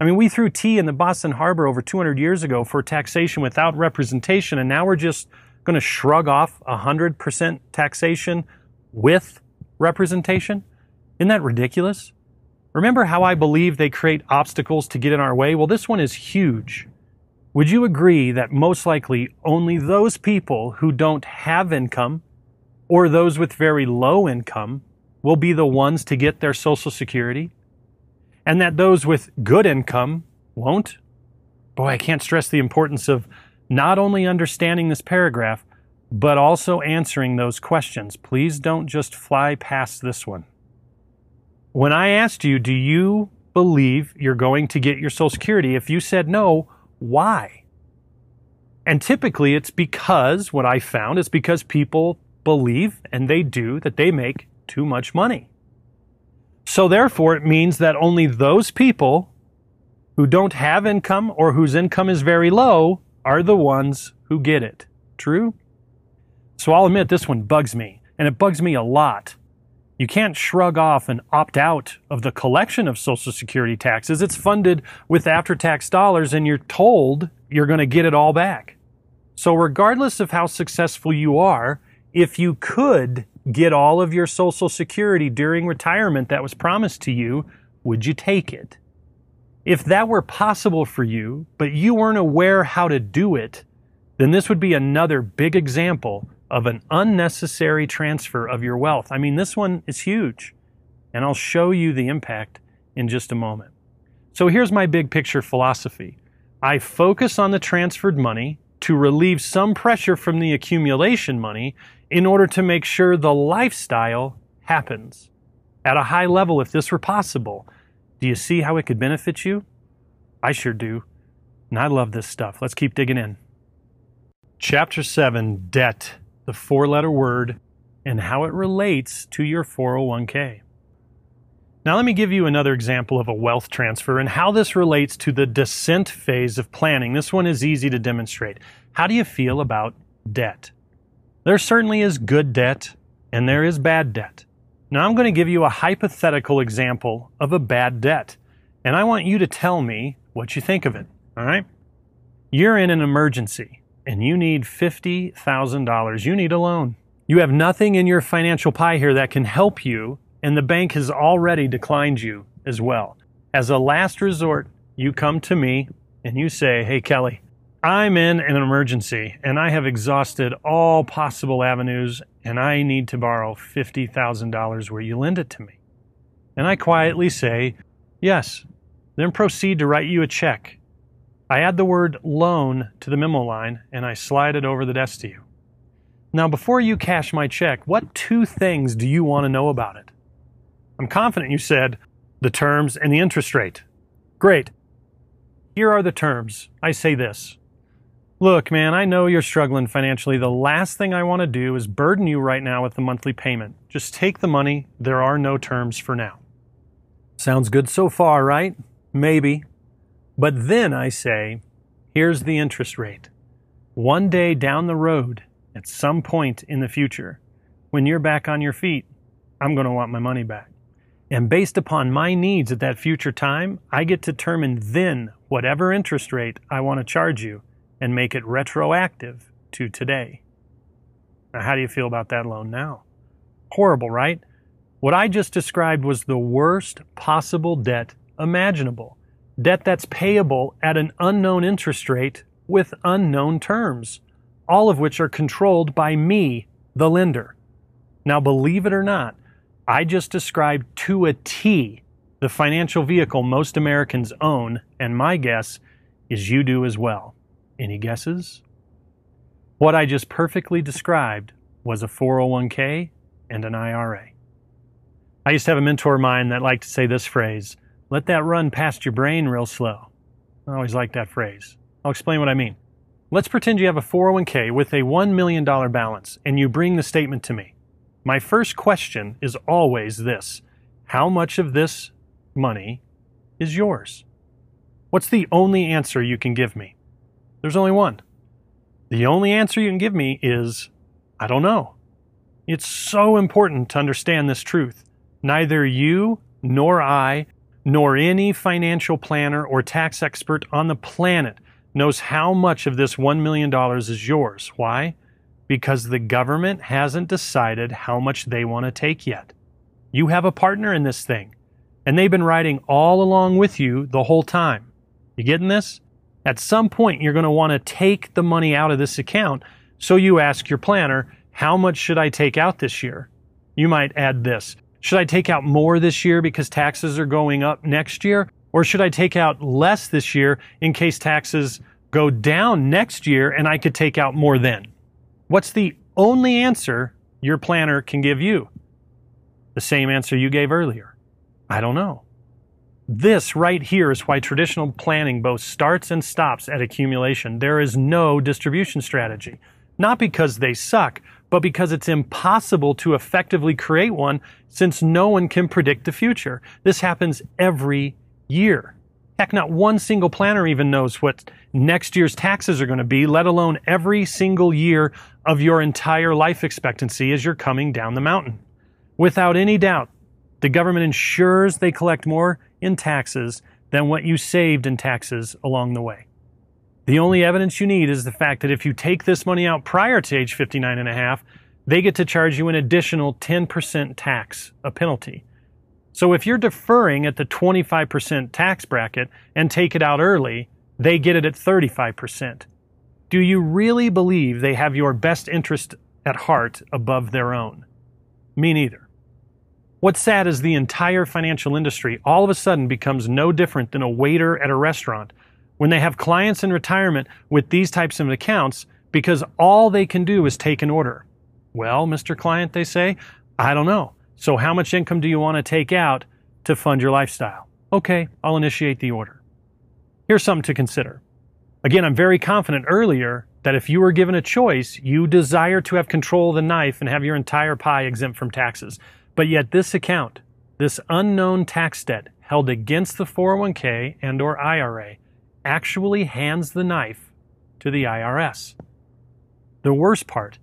I mean, we threw tea in the Boston Harbor over 200 years ago for taxation without representation, and now we're just going to shrug off 100% taxation with representation? Isn't that ridiculous? Remember how I believe they create obstacles to get in our way? Well, this one is huge. Would you agree that most likely only those people who don't have income or those with very low income will be the ones to get their Social Security? And that those with good income won't? Boy, I can't stress the importance of not only understanding this paragraph, but also answering those questions. Please don't just fly past this one. When I asked you, do you believe you're going to get your Social Security? If you said no, why? And typically it's because what I found is because people believe and they do that they make too much money. So therefore, it means that only those people who don't have income or whose income is very low are the ones who get it. True? So I'll admit this one bugs me, and it bugs me a lot. You can't shrug off and opt out of the collection of Social Security taxes. It's funded with after tax dollars, and you're told you're going to get it all back. So, regardless of how successful you are, if you could get all of your Social Security during retirement that was promised to you, would you take it? If that were possible for you, but you weren't aware how to do it, then this would be another big example of an unnecessary transfer of your wealth. I mean, this one is huge, and I'll show you the impact in just a moment. So here's my big picture philosophy I focus on the transferred money to relieve some pressure from the accumulation money in order to make sure the lifestyle happens at a high level if this were possible. Do you see how it could benefit you? I sure do. And I love this stuff. Let's keep digging in. Chapter 7 Debt the four letter word, and how it relates to your 401k. Now, let me give you another example of a wealth transfer and how this relates to the descent phase of planning. This one is easy to demonstrate. How do you feel about debt? There certainly is good debt and there is bad debt. Now, I'm going to give you a hypothetical example of a bad debt, and I want you to tell me what you think of it. All right? You're in an emergency and you need $50,000. You need a loan. You have nothing in your financial pie here that can help you, and the bank has already declined you as well. As a last resort, you come to me and you say, Hey, Kelly, I'm in an emergency and I have exhausted all possible avenues and I need to borrow $50,000. Will you lend it to me? And I quietly say, Yes. Then proceed to write you a check I add the word loan to the memo line and I slide it over the desk to you. Now, before you cash my check, what two things do you want to know about it? I'm confident you said the terms and the interest rate. Great. Here are the terms. I say this Look, man, I know you're struggling financially. The last thing I want to do is burden you right now with the monthly payment. Just take the money. There are no terms for now. Sounds good so far, right? Maybe. But then I say, here's the interest rate. One day down the road, at some point in the future, when you're back on your feet, I'm going to want my money back. And based upon my needs at that future time, I get to determine then whatever interest rate I want to charge you and make it retroactive to today. Now, how do you feel about that loan now? Horrible, right? What I just described was the worst possible debt imaginable debt that's payable at an unknown interest rate with unknown terms, all of which are controlled by me, the lender. Now, believe it or not, I just described to a T the financial vehicle most Americans own, and my guess is you do as well. Any guesses? What I just perfectly described was a 401k and an IRA. I used to have a mentor of mine that liked to say this phrase let that run past your brain real slow. I always like that phrase. I'll explain what I mean. Let's pretend you have a 401k with a $1 million balance and you bring the statement to me. My first question is always this How much of this money is yours? What's the only answer you can give me? There's only one. The only answer you can give me is I don't know. It's so important to understand this truth. Neither you nor I nor any financial planner or tax expert on the planet knows how much of this $1 million is yours. Why? Because the government hasn't decided how much they want to take yet. You have a partner in this thing, and they've been riding all along with you the whole time. You getting this? At some point, you're going to want to take the money out of this account, so you ask your planner, How much should I take out this year? You might add this should I take out more this year because taxes are going up next year? Or should I take out less this year in case taxes go down next year and I could take out more then? What's the only answer your planner can give you. The same answer you gave earlier. I don't know. This right here is why traditional planning both starts and stops at accumulation. There is no distribution strategy. Not because they suck, but because it's impossible to effectively create one since no one can predict the future. This happens every year. Heck, not one single planner even knows what next year's taxes are going to be, let alone every single year of your entire life expectancy as you're coming down the mountain. Without any doubt, the government ensures they collect more in taxes than what you saved in taxes along the way. The only evidence you need is the fact that if you take this money out prior to age 59 and a half, they get to charge you an additional 10% tax, a penalty. So if you're deferring at the 25% tax bracket and take it out early, they get it at 35%. Do you really believe they have your best interest at heart above their own? Me neither. What's sad is the entire financial industry all of a sudden becomes no different than a waiter at a restaurant when they have clients in retirement with these types of accounts because all they can do is take an order. Well, Mr. Client, they say, I don't know. So how much income do you want to take out to fund your lifestyle? Okay, I'll initiate the order. Here's something to consider. Again, I'm very confident earlier that if you were given a choice, you desire to have control of the knife and have your entire pie exempt from taxes. But yet this account, this unknown tax debt held against the 401k and or IRA actually hands the knife to the IRS. The worst part,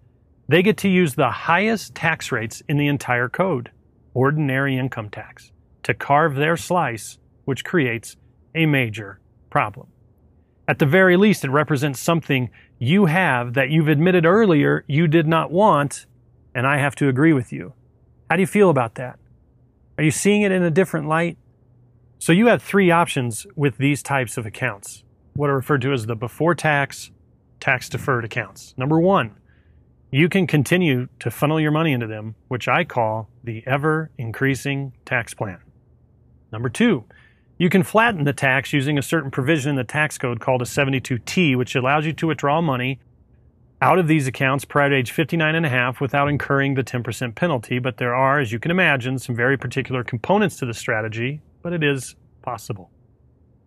they get to use the highest tax rates in the entire code, ordinary income tax, to carve their slice, which creates a major problem. At the very least, it represents something you have that you've admitted earlier you did not want, and I have to agree with you. How do you feel about that? Are you seeing it in a different light? So you have three options with these types of accounts, what are referred to as the before tax, tax deferred accounts. Number one, you can continue to funnel your money into them, which I call the ever increasing tax plan. Number two, you can flatten the tax using a certain provision in the tax code called a 72T, which allows you to withdraw money out of these accounts prior to age 59 and a half without incurring the 10% penalty. But there are, as you can imagine, some very particular components to the strategy but it is possible.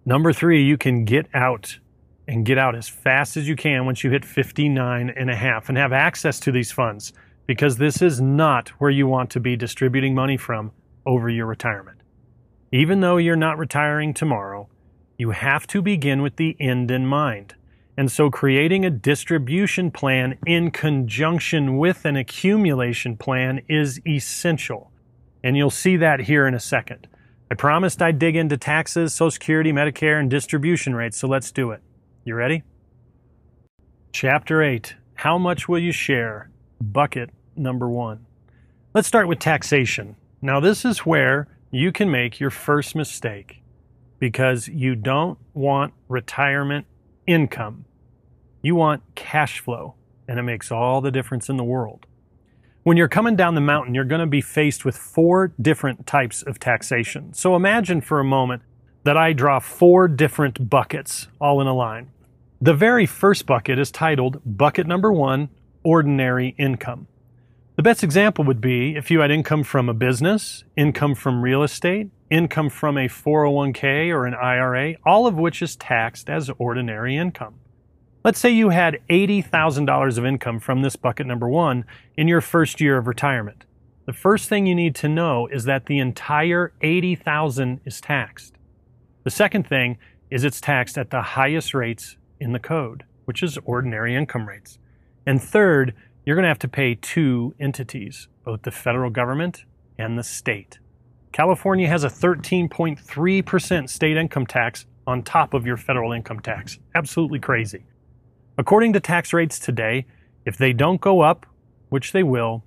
Number three, you can get out and get out as fast as you can once you hit 59 and a half and have access to these funds because this is not where you want to be distributing money from over your retirement. Even though you're not retiring tomorrow, you have to begin with the end in mind. And so creating a distribution plan in conjunction with an accumulation plan is essential. And you'll see that here in a second. I promised I'd dig into taxes, Social Security, Medicare, and distribution rates, so let's do it. You ready? Chapter 8 How much will you share? Bucket number one. Let's start with taxation. Now, this is where you can make your first mistake because you don't want retirement income. You want cash flow, and it makes all the difference in the world. When you're coming down the mountain, you're going to be faced with four different types of taxation. So imagine for a moment that I draw four different buckets all in a line. The very first bucket is titled Bucket Number One Ordinary Income. The best example would be if you had income from a business, income from real estate, income from a 401k or an IRA, all of which is taxed as ordinary income. Let's say you had $80,000 of income from this bucket number one in your first year of retirement. The first thing you need to know is that the entire 80,000 is taxed. The second thing is it's taxed at the highest rates in the code, which is ordinary income rates. And third, you're going to have to pay two entities, both the federal government and the state. California has a 13.3% state income tax on top of your federal income tax. Absolutely crazy. According to tax rates today, if they don't go up, which they will,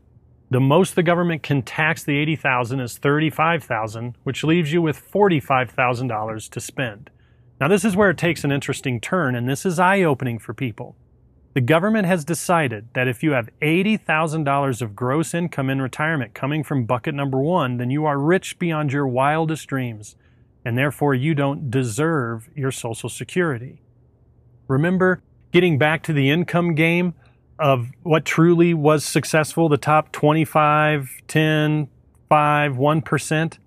the most the government can tax the 80,000 is 35,000, which leaves you with $45,000 to spend. Now this is where it takes an interesting turn and this is eye-opening for people. The government has decided that if you have $80,000 of gross income in retirement coming from bucket number 1, then you are rich beyond your wildest dreams and therefore you don't deserve your social security. Remember, Getting back to the income game, of what truly was successful, the top 25, 10, 5, 1%,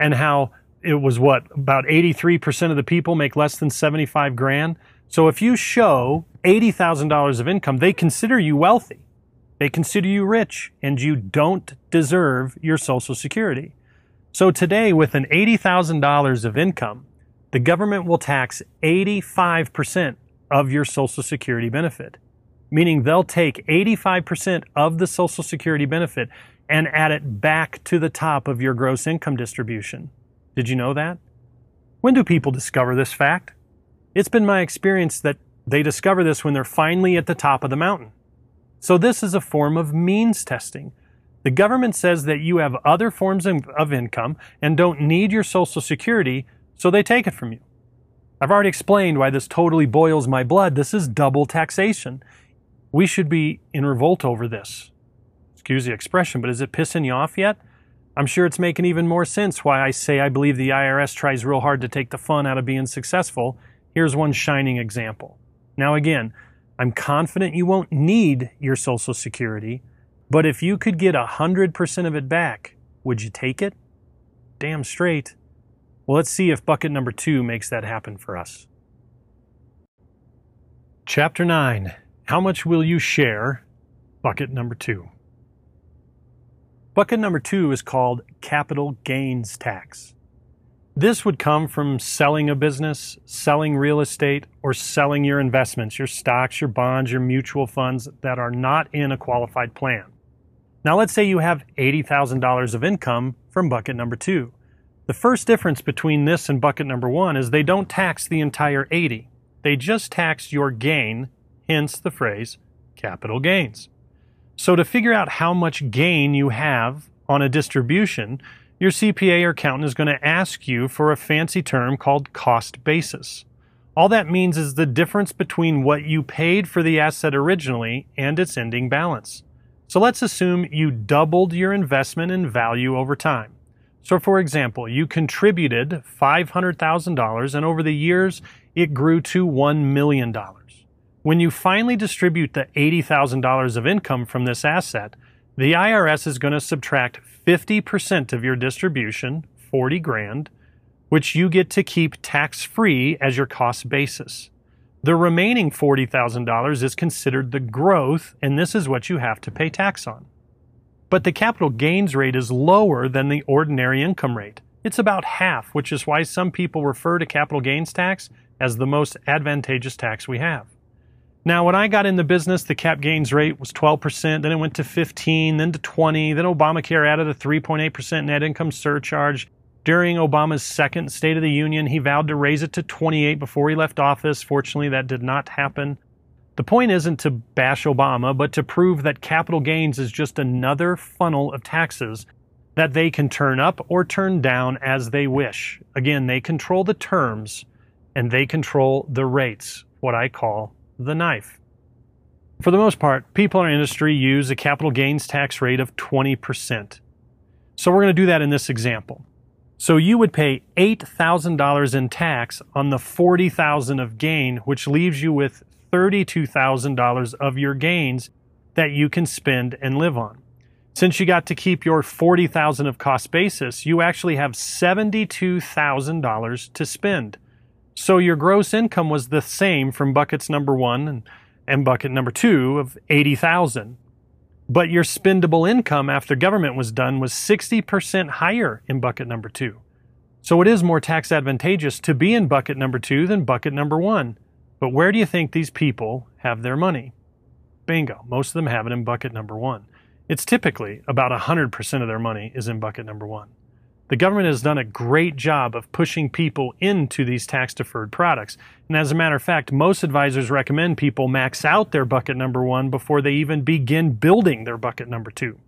and how it was what about 83% of the people make less than 75 grand. So if you show $80,000 of income, they consider you wealthy. They consider you rich and you don't deserve your social security. So today with an $80,000 of income, the government will tax 85% of your social security benefit, meaning they'll take 85% of the social security benefit and add it back to the top of your gross income distribution. Did you know that? When do people discover this fact? It's been my experience that they discover this when they're finally at the top of the mountain. So this is a form of means testing. The government says that you have other forms of income and don't need your social security, so they take it from you. I've already explained why this totally boils my blood. This is double taxation. We should be in revolt over this. Excuse the expression, but is it pissing you off yet? I'm sure it's making even more sense why I say I believe the IRS tries real hard to take the fun out of being successful. Here's one shining example. Now, again, I'm confident you won't need your Social Security, but if you could get 100% of it back, would you take it? Damn straight. Well, let's see if bucket number two makes that happen for us. Chapter 9 How much will you share? Bucket number two. Bucket number two is called capital gains tax. This would come from selling a business, selling real estate, or selling your investments, your stocks, your bonds, your mutual funds that are not in a qualified plan. Now, let's say you have $80,000 of income from bucket number two. The first difference between this and bucket number one is they don't tax the entire 80. They just tax your gain, hence the phrase capital gains. So to figure out how much gain you have on a distribution, your CPA or accountant is going to ask you for a fancy term called cost basis. All that means is the difference between what you paid for the asset originally and its ending balance. So let's assume you doubled your investment in value over time. So for example, you contributed $500,000 and over the years it grew to $1 million. When you finally distribute the $80,000 of income from this asset, the IRS is going to subtract 50% of your distribution, 40 grand, which you get to keep tax-free as your cost basis. The remaining $40,000 is considered the growth, and this is what you have to pay tax on. But the capital gains rate is lower than the ordinary income rate. It's about half, which is why some people refer to capital gains tax as the most advantageous tax we have. Now, when I got in the business, the cap gains rate was 12%, then it went to 15, then to 20, then Obamacare added a 3.8% net income surcharge. During Obama's second State of the Union, he vowed to raise it to 28 before he left office. Fortunately, that did not happen. The point isn't to bash Obama, but to prove that capital gains is just another funnel of taxes that they can turn up or turn down as they wish. Again, they control the terms and they control the rates, what I call the knife. For the most part, people in our industry use a capital gains tax rate of 20%. So we're going to do that in this example. So you would pay $8,000 in tax on the 40,000 of gain, which leaves you with $32,000 of your gains that you can spend and live on. Since you got to keep your 40,000 of cost basis, you actually have $72,000 to spend. So your gross income was the same from buckets number one and, and bucket number two of 80,000. But your spendable income after government was done was 60% higher in bucket number two. So it is more tax advantageous to be in bucket number two than bucket number one. But where do you think these people have their money? Bingo, most of them have it in bucket number one. It's typically about 100% of their money is in bucket number one. The government has done a great job of pushing people into these tax deferred products. And as a matter of fact, most advisors recommend people max out their bucket number one before they even begin building their bucket number two.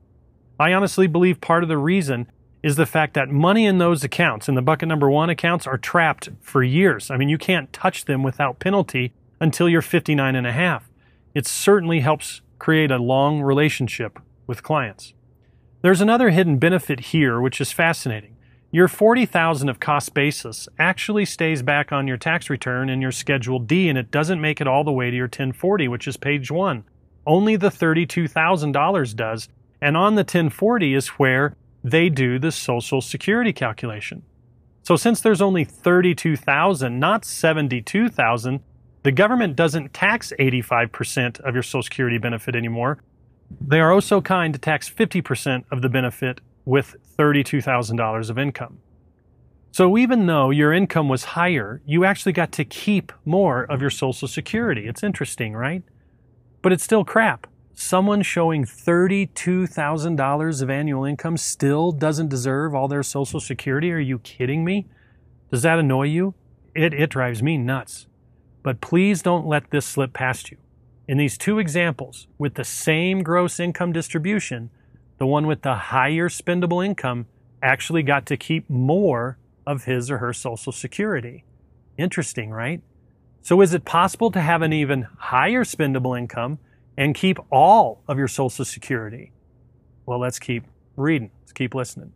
I honestly believe part of the reason is the fact that money in those accounts, in the bucket number one accounts, are trapped for years. I mean, you can't touch them without penalty until you're 59 and a half. It certainly helps create a long relationship with clients. There's another hidden benefit here which is fascinating. Your 40,000 of cost basis actually stays back on your tax return in your Schedule D and it doesn't make it all the way to your 1040, which is page 1. Only the $32,000 does. And on the 1040 is where they do the Social Security calculation. So since there's only 32,000, not 72,000, the government doesn't tax 85% of your Social Security benefit anymore. They are also kind to tax 50% of the benefit with $32,000 of income. So even though your income was higher, you actually got to keep more of your Social Security. It's interesting, right? But it's still crap. Someone showing $32,000 of annual income still doesn't deserve all their Social Security? Are you kidding me? Does that annoy you? It, it drives me nuts. But please don't let this slip past you. In these two examples, with the same gross income distribution, the one with the higher spendable income actually got to keep more of his or her Social Security. Interesting, right? So, is it possible to have an even higher spendable income and keep all of your Social Security? Well, let's keep reading. Let's keep listening.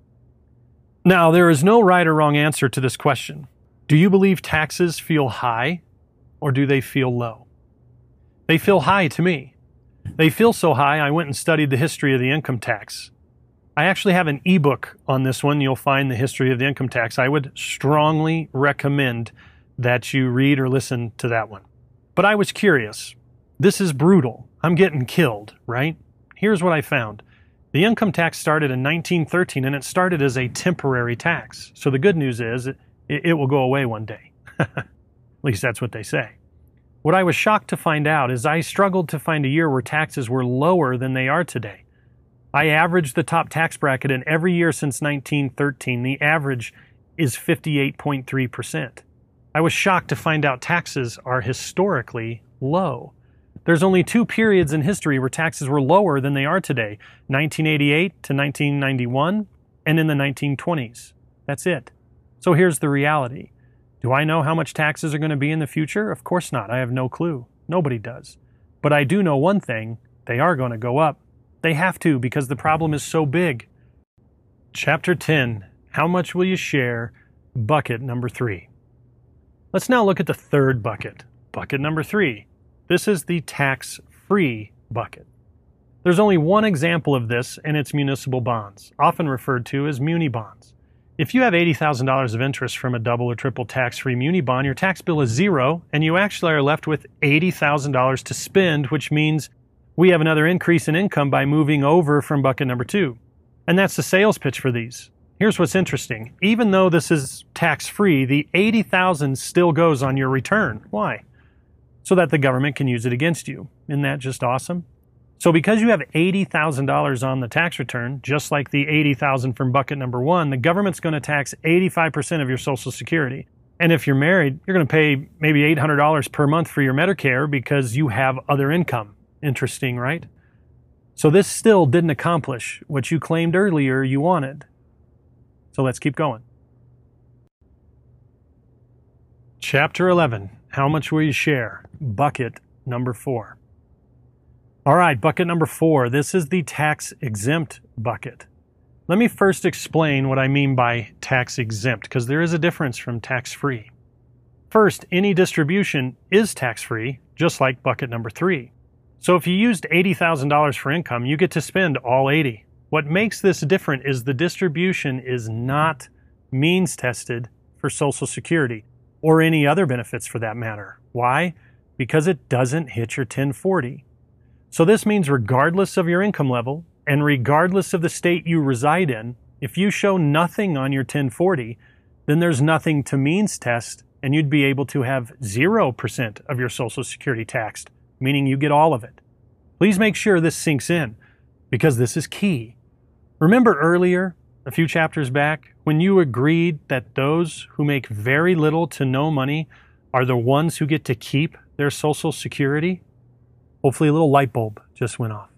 Now, there is no right or wrong answer to this question. Do you believe taxes feel high or do they feel low? They feel high to me. They feel so high, I went and studied the history of the income tax. I actually have an ebook on this one. You'll find the history of the income tax. I would strongly recommend that you read or listen to that one. But I was curious. This is brutal. I'm getting killed, right? Here's what I found. The income tax started in 1913 and it started as a temporary tax. So the good news is it, it will go away one day. At least that's what they say. What I was shocked to find out is I struggled to find a year where taxes were lower than they are today. I averaged the top tax bracket in every year since 1913. The average is 58.3%. I was shocked to find out taxes are historically low. There's only two periods in history where taxes were lower than they are today 1988 to 1991, and in the 1920s. That's it. So here's the reality do I know how much taxes are going to be in the future? Of course not. I have no clue. Nobody does. But I do know one thing they are going to go up. They have to because the problem is so big. Chapter 10 How much will you share? Bucket number three. Let's now look at the third bucket, bucket number three. This is the tax free bucket. There's only one example of this, and it's municipal bonds, often referred to as muni bonds. If you have $80,000 of interest from a double or triple tax free muni bond, your tax bill is zero, and you actually are left with $80,000 to spend, which means we have another increase in income by moving over from bucket number two. And that's the sales pitch for these. Here's what's interesting. Even though this is tax free, the 80,000 dollars still goes on your return. Why? So that the government can use it against you. Isn't that just awesome? So because you have $80,000 on the tax return, just like the 80,000 from bucket number 1, the government's going to tax 85% of your social security. And if you're married, you're going to pay maybe $800 per month for your Medicare because you have other income. Interesting, right? So this still didn't accomplish what you claimed earlier you wanted. So let's keep going. Chapter 11 How much will you share? Bucket number 4. All right, bucket number four. This is the tax exempt bucket. Let me first explain what I mean by tax exempt, because there is a difference from tax free. First, any distribution is tax free, just like bucket number three. So if you used $80,000 for income, you get to spend all 80. What makes this different is the distribution is not means tested for Social Security or any other benefits for that matter. Why? Because it doesn't hit your 1040. So this means regardless of your income level and regardless of the state you reside in, if you show nothing on your 1040, then there's nothing to means test and you'd be able to have 0% of your Social Security taxed, meaning you get all of it. Please make sure this sinks in because this is key. Remember earlier, a few chapters back, when you agreed that those who make very little to no money are the ones who get to keep their Social Security? Hopefully, a little light bulb just went off.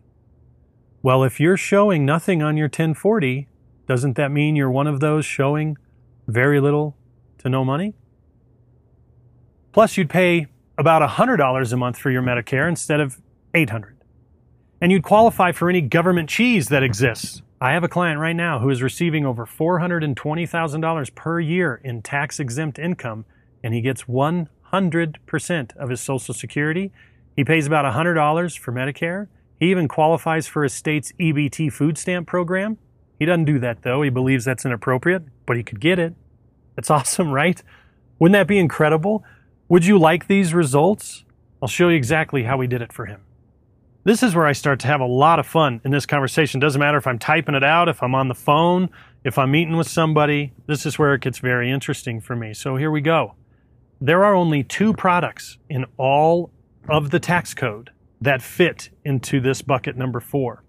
Well, if you're showing nothing on your 1040, doesn't that mean you're one of those showing very little to no money? Plus, you'd pay about $100 a month for your Medicare instead of 800 And you'd qualify for any government cheese that exists. I have a client right now who is receiving over $420,000 per year in tax exempt income, and he gets 100% of his Social Security he pays about $100 for Medicare He even qualifies for his state's EBT food stamp program. He doesn't do that though. He believes that's inappropriate, but he could get it. That's awesome, right? Wouldn't that be incredible? Would you like these results? I'll show you exactly how we did it for him. This is where I start to have a lot of fun in this conversation. Doesn't matter if I'm typing it out, if I'm on the phone, if I'm meeting with somebody. This is where it gets very interesting for me. So here we go. There are only two products in all of the tax code that fit into this bucket number four.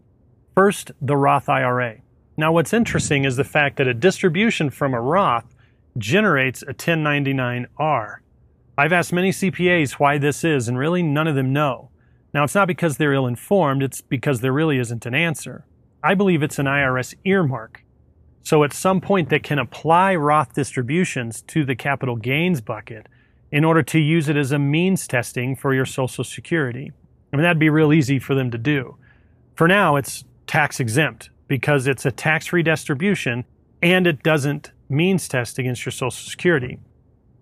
First, the Roth IRA. Now, what's interesting is the fact that a distribution from a Roth generates a 1099R. I've asked many CPAs why this is, and really none of them know. Now, it's not because they're ill informed, it's because there really isn't an answer. I believe it's an IRS earmark. So, at some point, they can apply Roth distributions to the capital gains bucket in order to use it as a means testing for your Social Security. I mean, that'd be real easy for them to do. For now, it's tax exempt because it's a tax free distribution and it doesn't means test against your Social Security.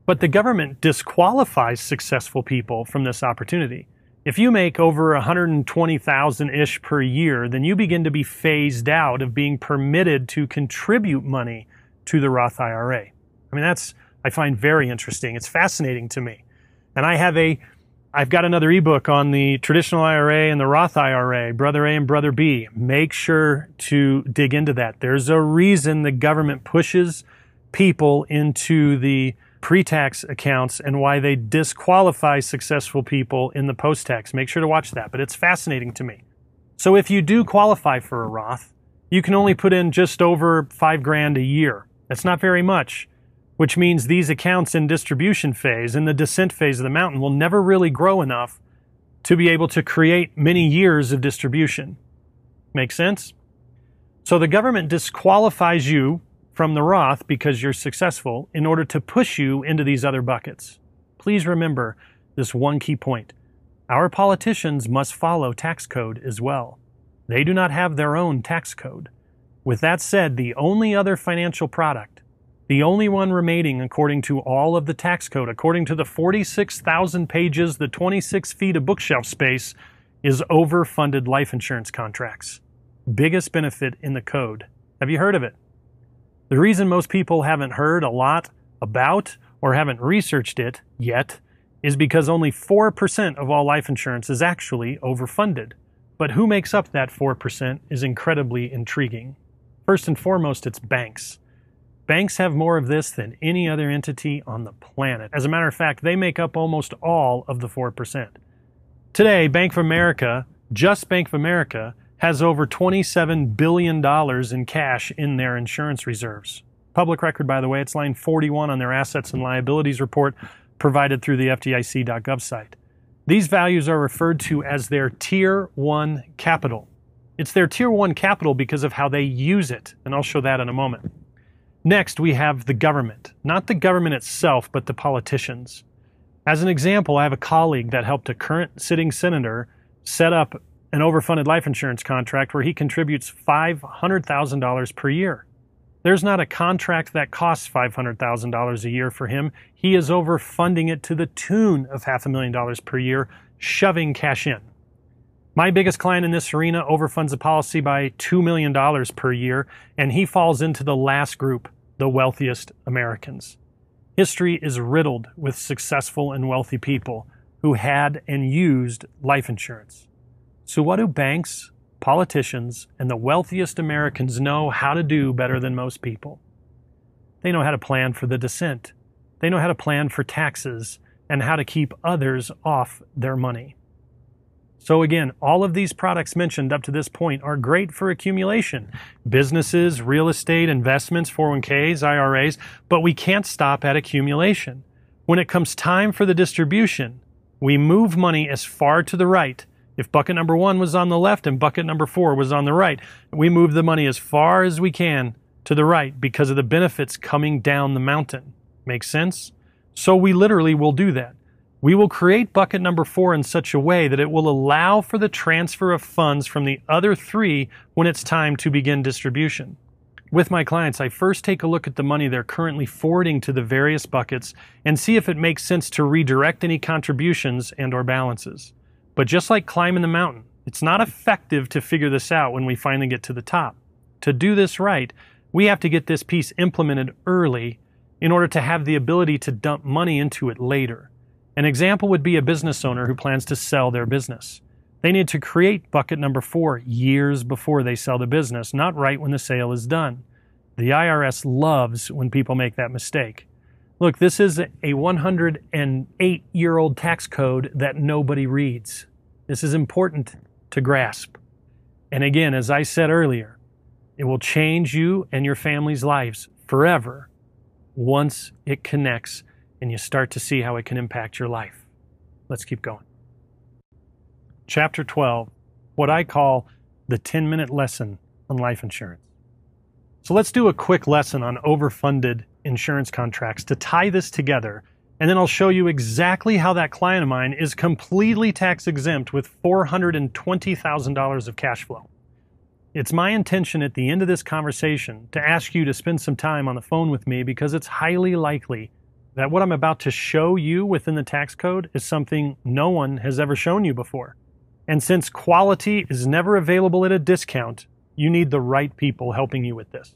But the government disqualifies successful people from this opportunity. If you make over 120,000 ish per year, then you begin to be phased out of being permitted to contribute money to the Roth IRA. I mean, that's, I find very interesting. It's fascinating to me. And I have a, I've got another ebook on the traditional IRA and the Roth IRA, Brother A and Brother B. Make sure to dig into that. There's a reason the government pushes people into the pre-tax accounts and why they disqualify successful people in the post-tax. Make sure to watch that, but it's fascinating to me. So if you do qualify for a Roth, you can only put in just over 5 grand a year. That's not very much, which means these accounts in distribution phase, in the descent phase of the mountain will never really grow enough to be able to create many years of distribution. Make sense? So the government disqualifies you from the Roth because you're successful in order to push you into these other buckets. Please remember this one key point. Our politicians must follow tax code as well. They do not have their own tax code. With that said, the only other financial product, the only one remaining according to all of the tax code, according to the 46,000 pages, the 26 feet of bookshelf space, is overfunded life insurance contracts. Biggest benefit in the code. Have you heard of it? The reason most people haven't heard a lot about or haven't researched it yet is because only 4% of all life insurance is actually overfunded. But who makes up that 4% is incredibly intriguing. First and foremost, it's banks. Banks have more of this than any other entity on the planet. As a matter of fact, they make up almost all of the 4%. Today, Bank of America, just Bank of America, has over $27 billion in cash in their insurance reserves. Public record, by the way, it's line 41 on their assets and liabilities report provided through the FDIC.gov site. These values are referred to as their Tier 1 capital. It's their Tier 1 capital because of how they use it, and I'll show that in a moment. Next, we have the government. Not the government itself, but the politicians. As an example, I have a colleague that helped a current sitting senator set up an overfunded life insurance contract where he contributes $500,000 per year. There's not a contract that costs $500,000 a year for him. He is overfunding it to the tune of half a million dollars per year, shoving cash in. My biggest client in this arena overfunds a policy by $2 million per year, and he falls into the last group, the wealthiest Americans. History is riddled with successful and wealthy people who had and used life insurance. So, what do banks, politicians, and the wealthiest Americans know how to do better than most people? They know how to plan for the descent. They know how to plan for taxes and how to keep others off their money. So, again, all of these products mentioned up to this point are great for accumulation businesses, real estate, investments, 401ks, IRAs, but we can't stop at accumulation. When it comes time for the distribution, we move money as far to the right if bucket number one was on the left and bucket number four was on the right, we move the money as far as we can to the right because of the benefits coming down the mountain. Make sense? So we literally will do that. We will create bucket number four in such a way that it will allow for the transfer of funds from the other three when it's time to begin distribution. With my clients, I first take a look at the money they're currently forwarding to the various buckets and see if it makes sense to redirect any contributions and or balances. But just like climbing the mountain, It's not effective to figure this out when we finally get to the top. To do this right, we have to get this piece implemented early in order to have the ability to dump money into it later. An example would be a business owner who plans to sell their business. They need to create bucket number four years before they sell the business, not right when the sale is done. The IRS loves when people make that mistake. Look, this is a 108 year old tax code that nobody reads. This is important to grasp. And again, as I said earlier, it will change you and your family's lives forever once it connects and you start to see how it can impact your life. Let's keep going. Chapter 12, what I call the 10 minute lesson on life insurance. So let's do a quick lesson on overfunded insurance contracts to tie this together, and then I'll show you exactly how that client of mine is completely tax exempt with $420,000 of cash flow. It's my intention at the end of this conversation to ask you to spend some time on the phone with me because it's highly likely that what I'm about to show you within the tax code is something no one has ever shown you before. And since quality is never available at a discount, you need the right people helping you with this.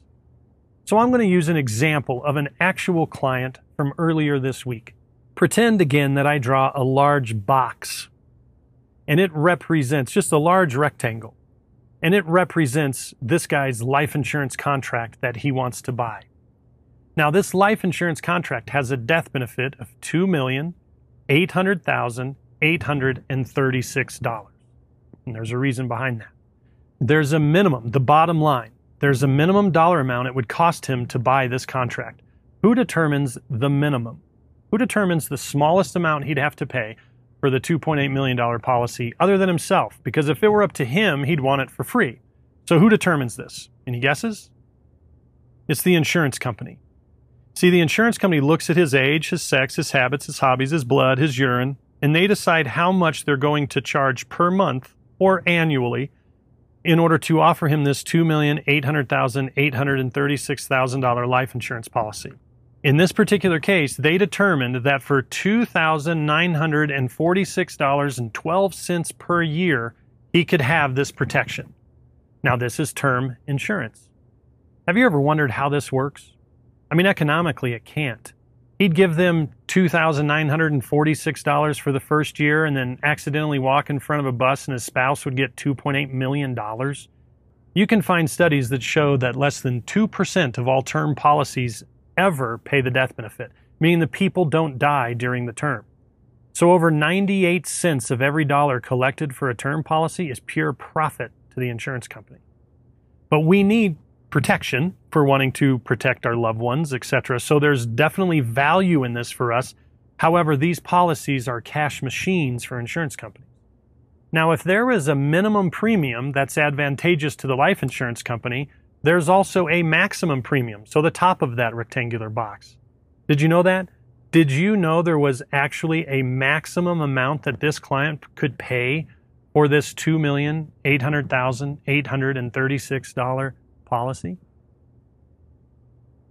So I'm going to use an example of an actual client from earlier this week. Pretend again that I draw a large box and it represents just a large rectangle and it represents this guy's life insurance contract that he wants to buy. Now, this life insurance contract has a death benefit of $2,800,836. And there's a reason behind that. There's a minimum, the bottom line, there's a minimum dollar amount it would cost him to buy this contract. Who determines the minimum? Who determines the smallest amount he'd have to pay for the $2.8 million policy other than himself, because if it were up to him, he'd want it for free. So who determines this? Any guesses? It's the insurance company. See, the insurance company looks at his age, his sex, his habits, his hobbies, his blood, his urine, and they decide how much they're going to charge per month or annually in order to offer him this $2,800,836,000 life insurance policy. In this particular case, they determined that for $2,946.12 per year, he could have this protection. Now, this is term insurance. Have you ever wondered how this works? I mean, economically, it can't. He'd give them $2,946 for the first year and then accidentally walk in front of a bus and his spouse would get $2.8 million. You can find studies that show that less than 2% of all term policies ever pay the death benefit, meaning the people don't die during the term. So over 98 cents of every dollar collected for a term policy is pure profit to the insurance company. But we need protection for wanting to protect our loved ones, etc. So there's definitely value in this for us. However, these policies are cash machines for insurance companies. Now, if there is a minimum premium that's advantageous to the life insurance company, there's also a maximum premium, so the top of that rectangular box. Did you know that? Did you know there was actually a maximum amount that this client could pay for this $2,800,836 policy?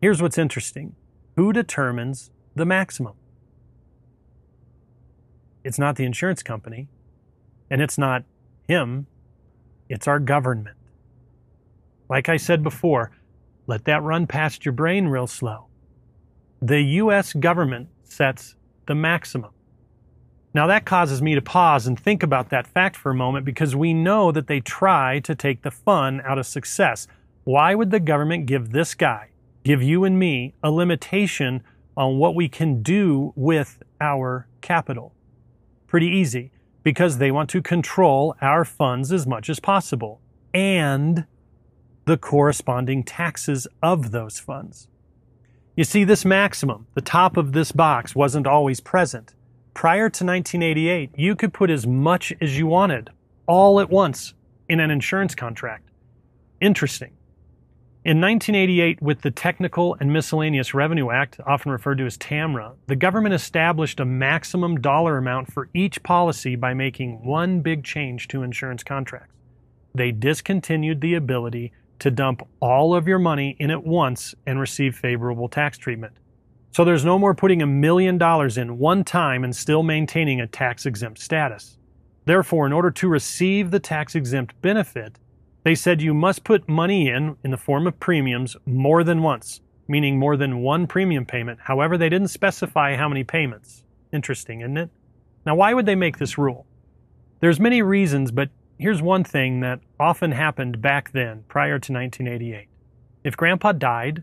Here's what's interesting. Who determines the maximum? It's not the insurance company, and it's not him, it's our government. Like I said before, let that run past your brain real slow. The US government sets the maximum. Now that causes me to pause and think about that fact for a moment because we know that they try to take the fun out of success. Why would the government give this guy, give you and me, a limitation on what we can do with our capital? Pretty easy, because they want to control our funds as much as possible. And the corresponding taxes of those funds. You see, this maximum, the top of this box, wasn't always present. Prior to 1988, you could put as much as you wanted, all at once, in an insurance contract. Interesting. In 1988, with the Technical and Miscellaneous Revenue Act, often referred to as TAMRA, the government established a maximum dollar amount for each policy by making one big change to insurance contracts. They discontinued the ability to dump all of your money in at once and receive favorable tax treatment. So there's no more putting a million dollars in one time and still maintaining a tax exempt status. Therefore, in order to receive the tax exempt benefit, they said you must put money in in the form of premiums more than once, meaning more than one premium payment. However, they didn't specify how many payments. Interesting, isn't it? Now, why would they make this rule? There's many reasons, but here's one thing that often happened back then, prior to 1988. If grandpa died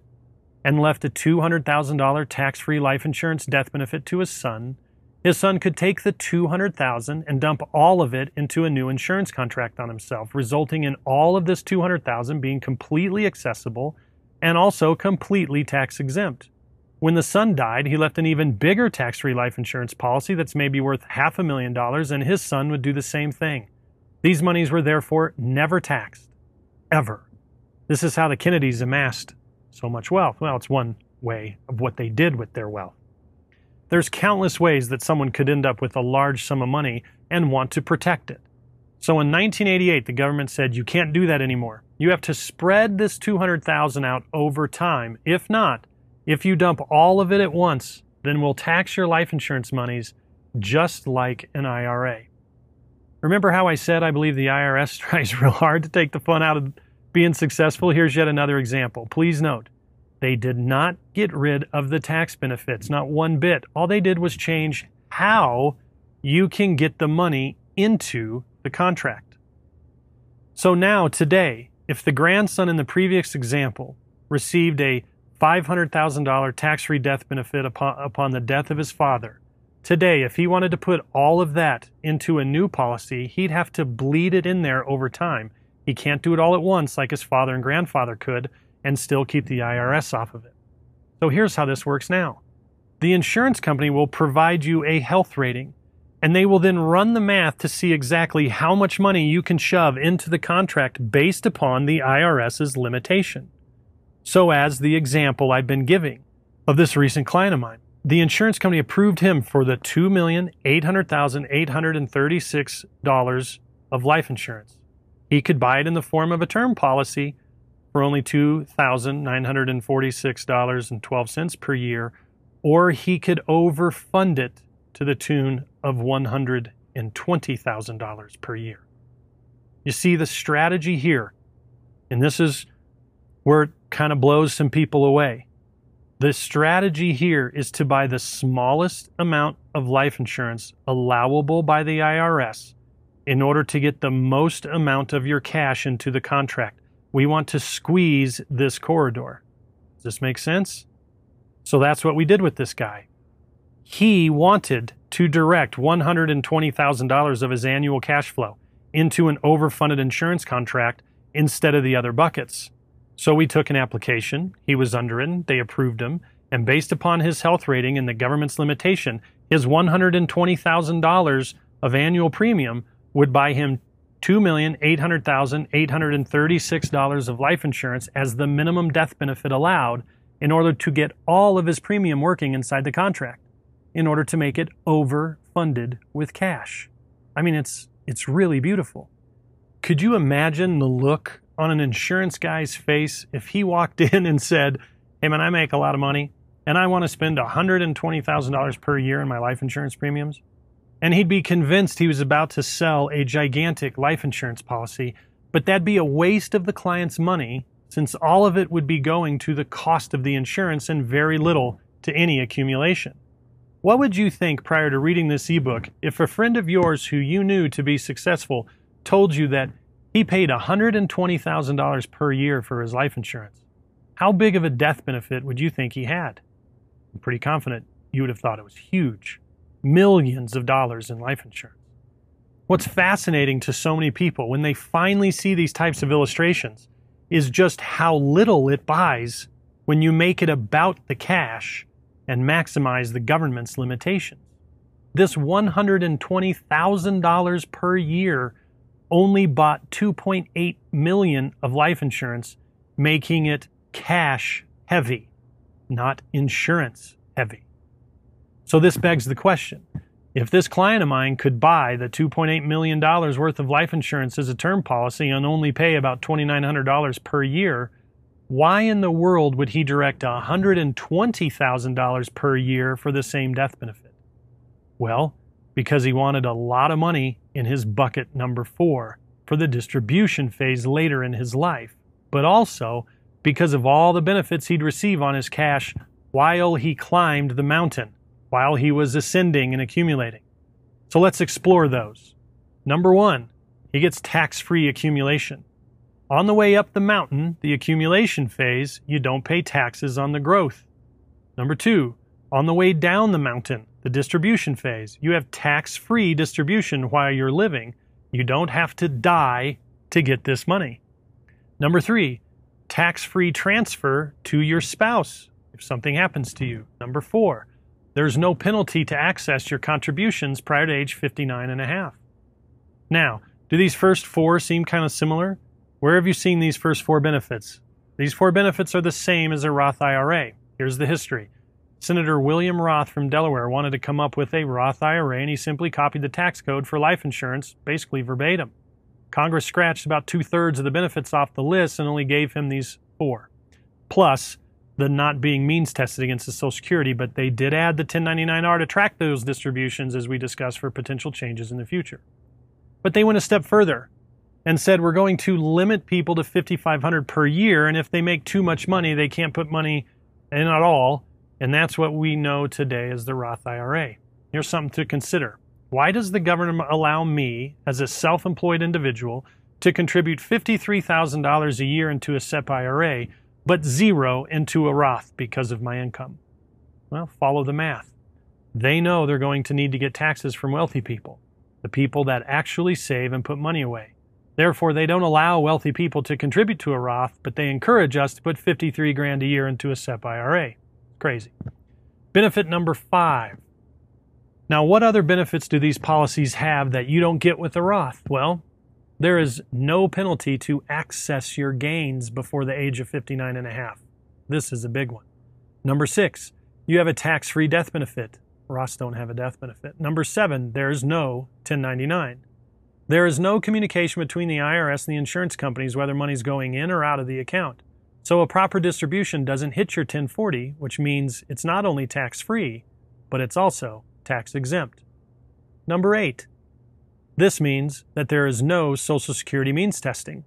and left a $200,000 tax-free life insurance death benefit to his son, his son could take the 200,000 and dump all of it into a new insurance contract on himself, resulting in all of this 200,000 being completely accessible and also completely tax exempt. When the son died, he left an even bigger tax free life insurance policy that's maybe worth half a million dollars, and his son would do the same thing. These monies were therefore never taxed. Ever. This is how the Kennedys amassed so much wealth. Well, it's one way of what they did with their wealth. There's countless ways that someone could end up with a large sum of money and want to protect it. So in 1988, the government said you can't do that anymore. You have to spread this 200,000 out over time. If not, if you dump all of it at once, then we'll tax your life insurance monies just like an IRA. Remember how I said I believe the IRS tries real hard to take the fun out of being successful? Here's yet another example. Please note, they did not get rid of the tax benefits, not one bit. All they did was change how you can get the money into the contract. So now, today, if the grandson in the previous example received a $500,000 tax free death benefit upon, upon the death of his father. Today, if he wanted to put all of that into a new policy, he'd have to bleed it in there over time. He can't do it all at once like his father and grandfather could and still keep the IRS off of it. So here's how this works now the insurance company will provide you a health rating, and they will then run the math to see exactly how much money you can shove into the contract based upon the IRS's limitation so as the example I've been giving of this recent client of mine. The insurance company approved him for the $2,800,836 of life insurance. He could buy it in the form of a term policy for only $2,946.12 per year, or he could overfund it to the tune of $120,000 per year. You see the strategy here, and this is where it kind of blows some people away. The strategy here is to buy the smallest amount of life insurance allowable by the IRS in order to get the most amount of your cash into the contract. We want to squeeze this corridor. Does this make sense? So that's what we did with this guy. He wanted to direct $120,000 of his annual cash flow into an overfunded insurance contract instead of the other buckets. So we took an application. He was under underwritten. They approved him. And based upon his health rating and the government's limitation, his $120,000 of annual premium would buy him $2,800,836 of life insurance as the minimum death benefit allowed in order to get all of his premium working inside the contract in order to make it overfunded with cash. I mean, it's, it's really beautiful. Could you imagine the look on an insurance guy's face if he walked in and said, Hey man, I make a lot of money and I want to spend $120,000 per year in my life insurance premiums? And he'd be convinced he was about to sell a gigantic life insurance policy, but that'd be a waste of the client's money since all of it would be going to the cost of the insurance and very little to any accumulation. What would you think prior to reading this ebook if a friend of yours who you knew to be successful told you that he paid $120,000 per year for his life insurance. How big of a death benefit would you think he had? I'm pretty confident you would have thought it was huge. Millions of dollars in life insurance. What's fascinating to so many people when they finally see these types of illustrations is just how little it buys when you make it about the cash and maximize the government's limitations. This $120,000 per year only bought 2.8 million of life insurance, making it cash heavy, not insurance heavy. So this begs the question. If this client of mine could buy the $2.8 million worth of life insurance as a term policy and only pay about $2,900 per year, why in the world would he direct $120,000 per year for the same death benefit? Well, because he wanted a lot of money in his bucket number four for the distribution phase later in his life, but also because of all the benefits he'd receive on his cash while he climbed the mountain, while he was ascending and accumulating. So let's explore those. Number one, he gets tax free accumulation. On the way up the mountain, the accumulation phase, you don't pay taxes on the growth. Number two, on the way down the mountain, the distribution phase, you have tax free distribution while you're living. You don't have to die to get this money. Number three, tax free transfer to your spouse if something happens to you. Number four, there's no penalty to access your contributions prior to age 59 and a half. Now, do these first four seem kind of similar? Where have you seen these first four benefits? These four benefits are the same as a Roth IRA. Here's the history. Senator William Roth from Delaware wanted to come up with a Roth IRA and he simply copied the tax code for life insurance, basically verbatim. Congress scratched about two thirds of the benefits off the list and only gave him these four. Plus, the not being means tested against the Social Security, but they did add the 1099R to track those distributions as we discussed for potential changes in the future. But they went a step further and said we're going to limit people to 5500 per year and if they make too much money they can't put money in at all and that's what we know today as the Roth IRA. Here's something to consider. Why does the government allow me as a self-employed individual to contribute $53,000 a year into a SEP IRA but zero into a Roth because of my income? Well, follow the math. They know they're going to need to get taxes from wealthy people, the people that actually save and put money away. Therefore, they don't allow wealthy people to contribute to a Roth, but they encourage us to put 53 grand a year into a SEP IRA. Crazy. Benefit number five. Now, what other benefits do these policies have that you don't get with a Roth? Well, there is no penalty to access your gains before the age of 59 and a half. This is a big one. Number six, you have a tax free death benefit. Roths don't have a death benefit. Number seven, there's no 1099. There is no communication between the IRS and the insurance companies whether money's going in or out of the account. So a proper distribution doesn't hit your 1040, which means it's not only tax free, but it's also tax exempt. Number eight, this means that there is no Social Security means testing.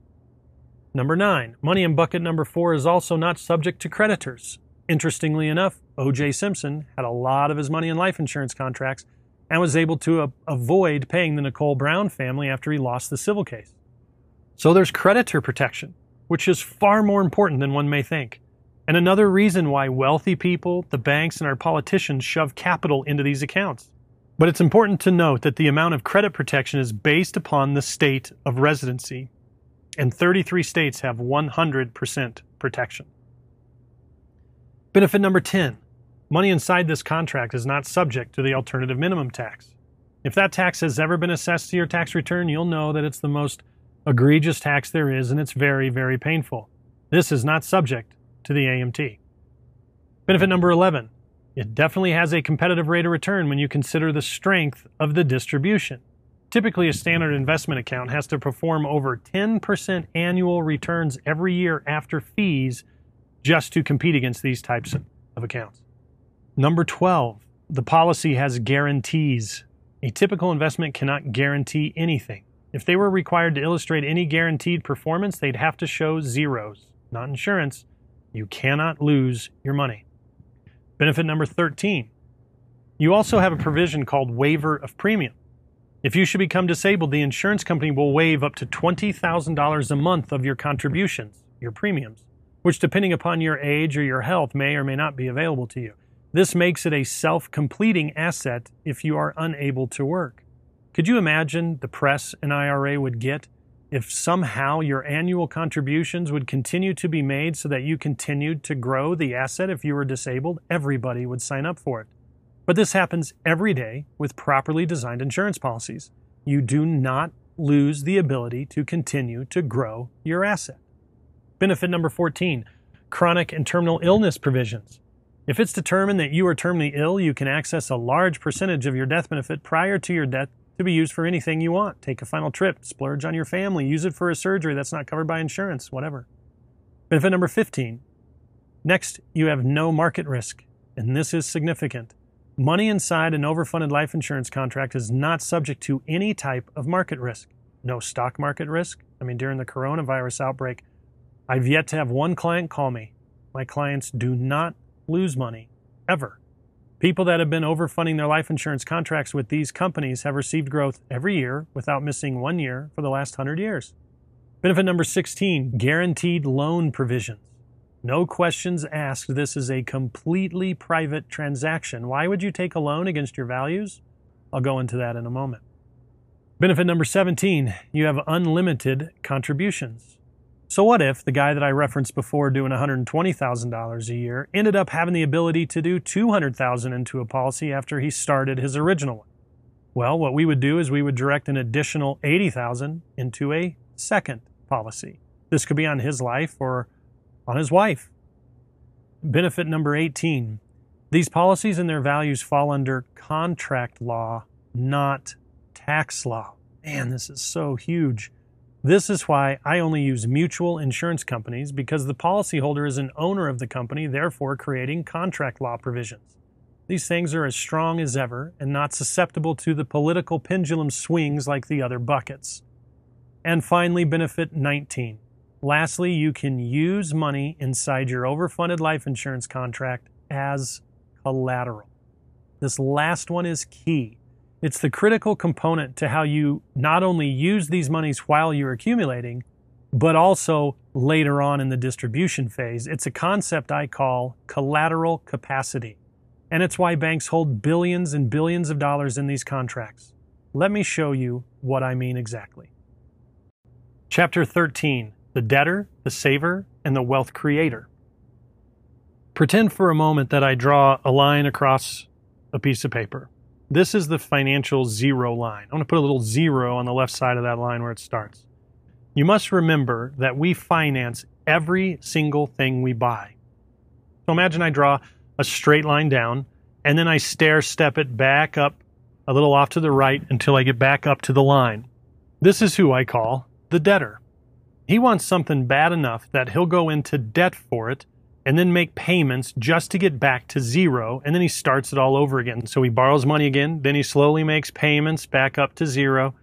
Number nine, money in bucket number four is also not subject to creditors. Interestingly enough, O.J. Simpson had a lot of his money in life insurance contracts and was able to a- avoid paying the Nicole Brown family after he lost the civil case. So there's creditor protection, which is far more important than one may think. And another reason why wealthy people, the banks, and our politicians shove capital into these accounts. But it's important to note that the amount of credit protection is based upon the state of residency, and 33 states have 100% protection. Benefit number 10 Money inside this contract is not subject to the alternative minimum tax. If that tax has ever been assessed to your tax return, you'll know that it's the most egregious tax there is and it's very, very painful. This is not subject to the AMT. Benefit number 11. It definitely has a competitive rate of return when you consider the strength of the distribution. Typically, a standard investment account has to perform over 10% annual returns every year after fees just to compete against these types of accounts. Number 12, the policy has guarantees. A typical investment cannot guarantee anything. If they were required to illustrate any guaranteed performance, they'd have to show zeros, not insurance. You cannot lose your money. Benefit number 13. You also have a provision called waiver of premium. If you should become disabled, the insurance company will waive up to $20,000 a month of your contributions, your premiums, which, depending upon your age or your health, may or may not be available to you. This makes it a self completing asset if you are unable to work. Could you imagine the press an IRA would get if somehow your annual contributions would continue to be made so that you continued to grow the asset if you were disabled? Everybody would sign up for it. But this happens every day with properly designed insurance policies. You do not lose the ability to continue to grow your asset. Benefit number 14 chronic and terminal illness provisions. If it's determined that you are terminally ill, you can access a large percentage of your death benefit prior to your death to be used for anything you want. Take a final trip, splurge on your family, use it for a surgery that's not covered by insurance, whatever. Benefit number 15. Next, you have no market risk, and this is significant. Money inside an overfunded life insurance contract is not subject to any type of market risk. No stock market risk. I mean, during the coronavirus outbreak, I've yet to have one client call me. My clients do not lose money ever. People that have been overfunding their life insurance contracts with these companies have received growth every year without missing one year for the last 100 years. Benefit number 16 guaranteed loan provisions. No questions asked. This is a completely private transaction. Why would you take a loan against your values? I'll go into that in a moment. Benefit number 17 you have unlimited contributions. So, what if the guy that I referenced before doing $120,000 a year ended up having the ability to do 200,000 into a policy after he started his original one? Well, what we would do is we would direct an additional 80,000 into a second policy. This could be on his life or on his wife. Benefit number 18 these policies and their values fall under contract law, not tax law. Man, this is so huge. This is why I only use mutual insurance companies because the policyholder is an owner of the company, therefore creating contract law provisions. These things are as strong as ever and not susceptible to the political pendulum swings like the other buckets. And finally, benefit 19 Lastly, you can use money inside your overfunded life insurance contract as collateral. This last one is key. It's the critical component to how you not only use these monies while you're accumulating, but also later on in the distribution phase. It's a concept I call collateral capacity. And it's why banks hold billions and billions of dollars in these contracts. Let me show you what I mean exactly. Chapter 13 the debtor, the saver, and the wealth creator. Pretend for a moment that I draw a line across a piece of paper. This is the financial zero line. I'm going to put a little zero on the left side of that line where it starts. You must remember that we finance every single thing we buy. So imagine I draw a straight line down and then I stair step it back up a little off to the right until I get back up to the line. This is who I call the debtor. He wants something bad enough that he'll go into debt for it and then make payments just to get back to zero. And then he starts it all over again. So he borrows money again. Then he slowly makes payments back up to zero.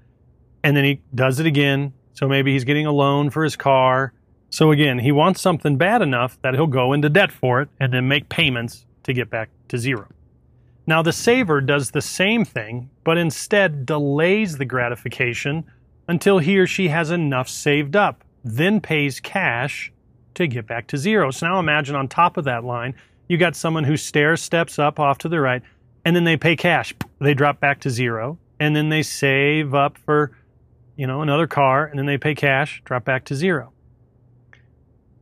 And then he does it again. So maybe he's getting a loan for his car. So again, he wants something bad enough that he'll go into debt for it and then make payments to get back to zero. Now, the saver does the same thing, but instead delays the gratification until he or she has enough saved up then pays cash to get back to zero. So now imagine on top of that line, you got someone who stair steps up off to the right, and then they pay cash. They drop back to zero, and then they save up for, you know, another car, and then they pay cash, drop back to zero.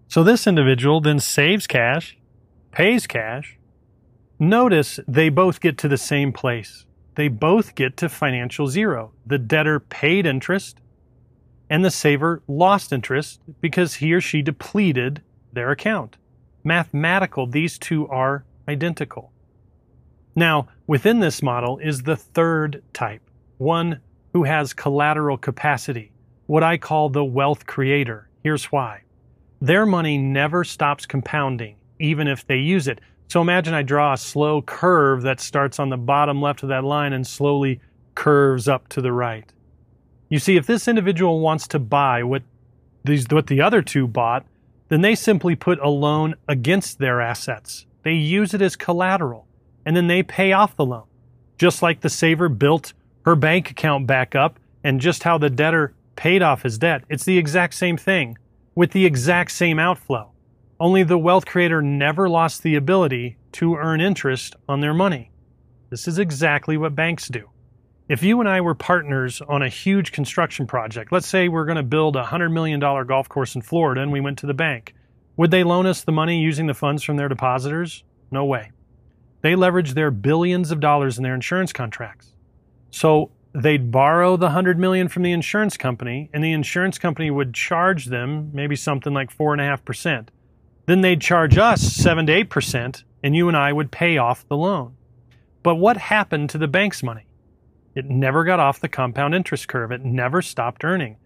So this individual then saves cash, pays cash. Notice they both get to the same place. They both get to financial zero. The debtor paid interest, and the saver lost interest because he or she depleted their account. Mathematical, these two are identical. Now, within this model is the third type, one who has collateral capacity, what I call the wealth creator. Here's why. Their money never stops compounding, even if they use it. So imagine I draw a slow curve that starts on the bottom left of that line and slowly curves up to the right. You see, if this individual wants to buy what these what the other two bought, then they simply put a loan against their assets. They use it as collateral, and then they pay off the loan. Just like the saver built her bank account back up, and just how the debtor paid off his debt. It's the exact same thing with the exact same outflow. Only the wealth creator never lost the ability to earn interest on their money. This is exactly what banks do. If you and I were partners on a huge construction project, let's say we're going to build a $100 million golf course in Florida and we went to the bank, would they loan us the money using the funds from their depositors? No way. They leverage their billions of dollars in their insurance contracts. So they'd borrow the 100 million from the insurance company and the insurance company would charge them maybe something like 4.5%. Then they'd charge us 7 to 8% and you and I would pay off the loan. But what happened to the bank's money? It never got off the compound interest curve. It never stopped earning.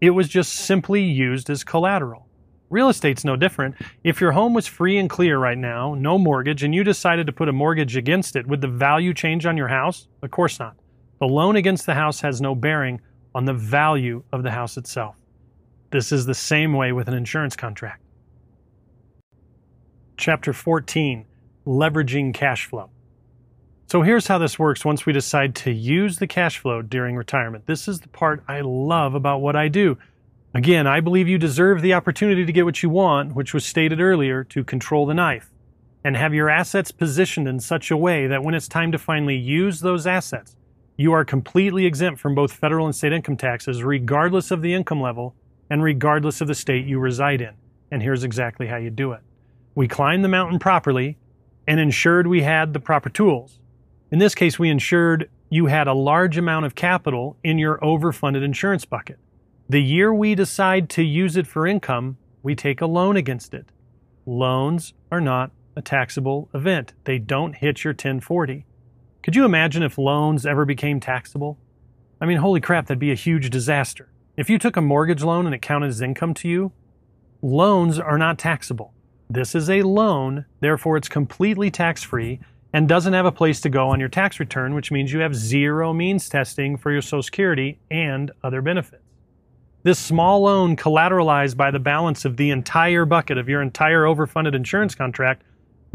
It was just simply used as collateral. Real estate's no different. If your home was free and clear right now, no mortgage, and you decided to put a mortgage against it, would the value change on your house? Of course not. The loan against the house has no bearing on the value of the house itself. This is the same way with an insurance contract. Chapter 14 Leveraging Cash Flow. So here's how this works once we decide to use the cash flow during retirement. This is the part I love about what I do. Again, I believe you deserve the opportunity to get what you want, which was stated earlier, to control the knife and have your assets positioned in such a way that when it's time to finally use those assets, you are completely exempt from both federal and state income taxes, regardless of the income level and regardless of the state you reside in. And here's exactly how you do it. We climbed the mountain properly and ensured we had the proper tools. In this case, we ensured you had a large amount of capital in your overfunded insurance bucket. The year we decide to use it for income, we take a loan against it. Loans are not a taxable event. They don't hit your 1040. Could you imagine if loans ever became taxable? I mean, holy crap, that'd be a huge disaster. If you took a mortgage loan and it counted as income to you, loans are not taxable. This is a loan, therefore it's completely tax free and doesn't have a place to go on your tax return, which means you have zero means testing for your Social Security and other benefits. This small loan collateralized by the balance of the entire bucket of your entire overfunded insurance contract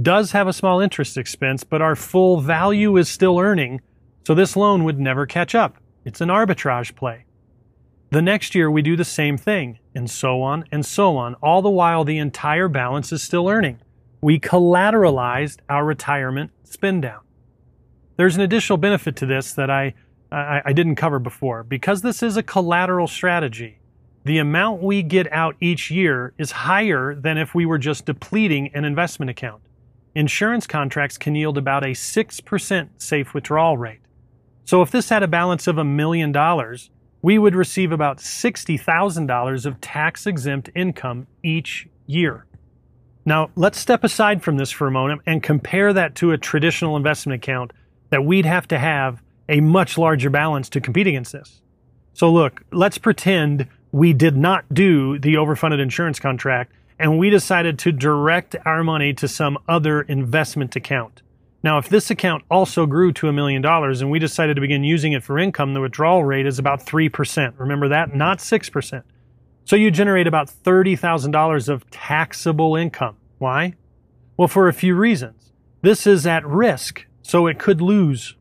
does have a small interest expense, but our full value is still earning, so this loan would never catch up. It's an arbitrage play. The next year we do the same thing, and so on and so on, all the while the entire balance is still earning. We collateralized our retirement spin down. There's an additional benefit to this that I, I, I didn't cover before. Because this is a collateral strategy, the amount we get out each year is higher than if we were just depleting an investment account. Insurance contracts can yield about a 6% safe withdrawal rate. So if this had a balance of a million dollars, we would receive about $60,000 of tax exempt income each year. Now, let's step aside from this for a moment and compare that to a traditional investment account that we'd have to have a much larger balance to compete against this. So, look, let's pretend we did not do the overfunded insurance contract and we decided to direct our money to some other investment account. Now, if this account also grew to a million dollars and we decided to begin using it for income, the withdrawal rate is about 3%. Remember that? Not 6%. So you generate about $30,000 of taxable income. Why? Well, for a few reasons. This is at risk, so it could lose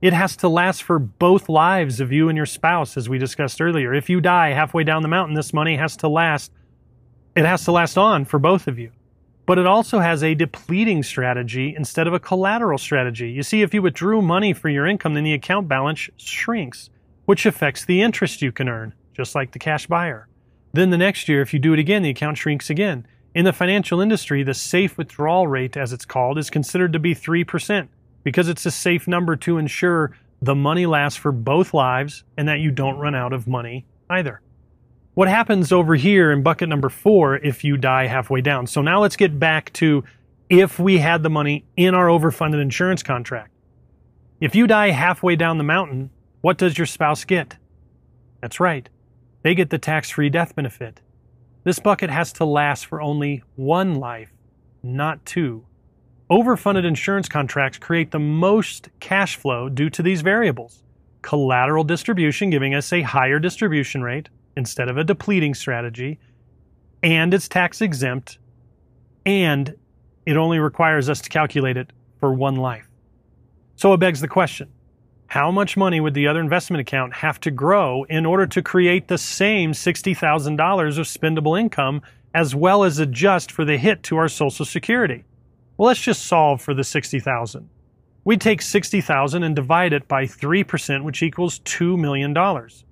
it has to last for both lives of you and your spouse, as we discussed earlier. If you die halfway down the mountain, this money has to last. It has to last on for both of you. But it also has a depleting strategy instead of a collateral strategy. You see, if you withdrew money for your income, then the account balance shrinks, which affects the interest you can earn, just like the cash buyer. Then the next year, if you do it again, the account shrinks again. In the financial industry, the safe withdrawal rate, as it's called, is considered to be 3% because it's a safe number to ensure the money lasts for both lives and that you don't run out of money either. What happens over here in bucket number four if you die halfway down? So now let's get back to if we had the money in our overfunded insurance contract. If you die halfway down the mountain, what does your spouse get? That's right. They get the tax free death benefit. This bucket has to last for only one life, not two. Overfunded insurance contracts create the most cash flow due to these variables. Collateral distribution giving us a higher distribution rate instead of a depleting strategy, and it's tax exempt, and it only requires us to calculate it for one life. So it begs the question how much money would the other investment account have to grow in order to create the same $60,000 of spendable income as well as adjust for the hit to our Social Security? Well, let's just solve for the 60,000. We take 60,000 and divide it by 3%, which equals $2 million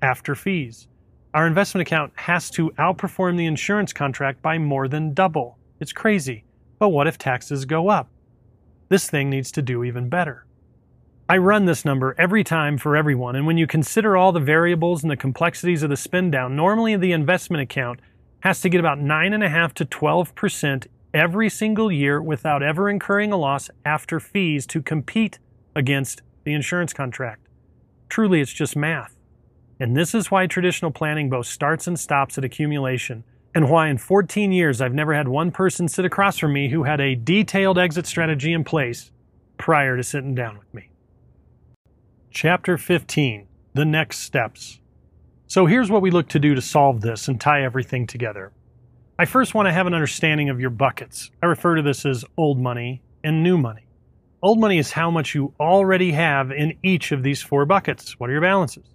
after fees. Our investment account has to outperform the insurance contract by more than double. It's crazy. But what if taxes go up? This thing needs to do even better. I run this number every time for everyone, and when you consider all the variables and the complexities of the spin down, normally the investment account has to get about 9.5 to 12% every single year without ever incurring a loss after fees to compete against the insurance contract. Truly, it's just math. And this is why traditional planning both starts and stops at accumulation. and why in 14 years I've never had one person sit across from me who had a detailed exit strategy in place prior to sitting down with me. Chapter 15 The Next Steps. So here's what we look to do to solve this and tie everything together. I first want to have an understanding of your buckets. I refer to this as old money and new money. Old money is how much you already have in each of these four buckets. What are your balances?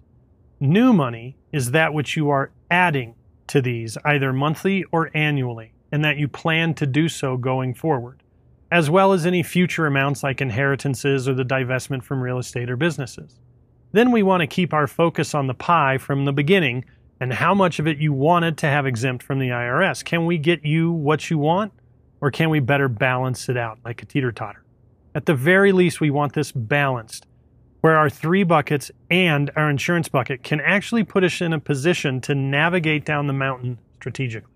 New money is that which you are adding to these either monthly or annually, and that you plan to do so going forward, as well as any future amounts like inheritances or the divestment from real estate or businesses. Then we want to keep our focus on the pie from the beginning and how much of it you wanted to have exempt from the IRS. Can we get you what you want, or can we better balance it out like a teeter totter? At the very least, we want this balanced where our three buckets and our insurance bucket can actually put us in a position to navigate down the mountain strategically.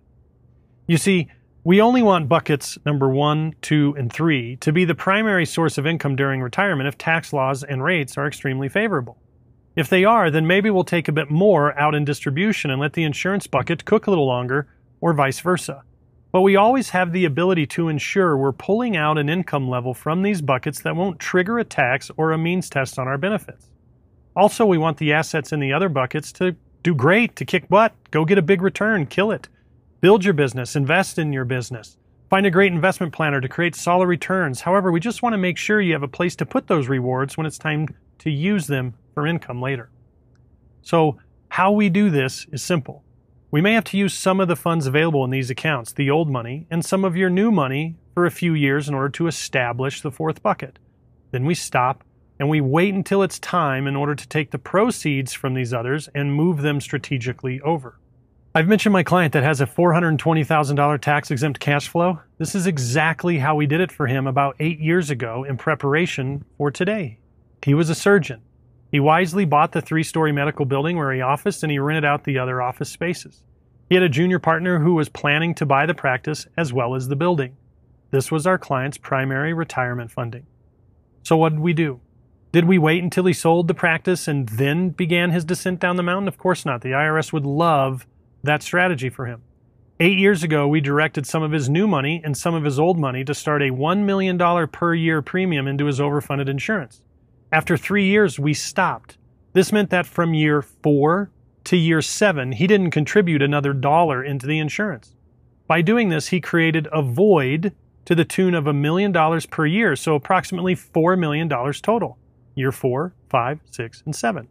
You see, we only want buckets number one, two, and three to be the primary source of income during retirement if tax laws and rates are extremely favorable. If they are, then maybe we'll take a bit more out in distribution and let the insurance bucket cook a little longer, or vice versa. But we always have the ability to ensure we're pulling out an income level from these buckets that won't trigger a tax or a means test on our benefits. Also, we want the assets in the other buckets to do great, to kick butt, go get a big return, kill it. Build your business, invest in your business. Find a great investment planner to create solid returns. However, we just want to make sure you have a place to put those rewards when it's time to use them for income later. So, how we do this is simple. We may have to use some of the funds available in these accounts, the old money, and some of your new money for a few years in order to establish the fourth bucket. Then we stop and we wait until it's time in order to take the proceeds from these others and move them strategically over. I've mentioned my client that has a $420,000 tax exempt cash flow. This is exactly how we did it for him about eight years ago in preparation for today. He was a surgeon. He wisely bought the three story medical building where he officed and he rented out the other office spaces. He had a junior partner who was planning to buy the practice as well as the building. This was our client's primary retirement funding. So, what did we do? Did we wait until he sold the practice and then began his descent down the mountain? Of course not. The IRS would love that strategy for him. Eight years ago, we directed some of his new money and some of his old money to start a $1 million per year premium into his overfunded insurance. After three years, we stopped. This meant that from year four to year seven, he didn't contribute another dollar into the insurance. By doing this, he created a void to the tune of a million dollars per year, so approximately $4 million total, year four, five, six, and seven,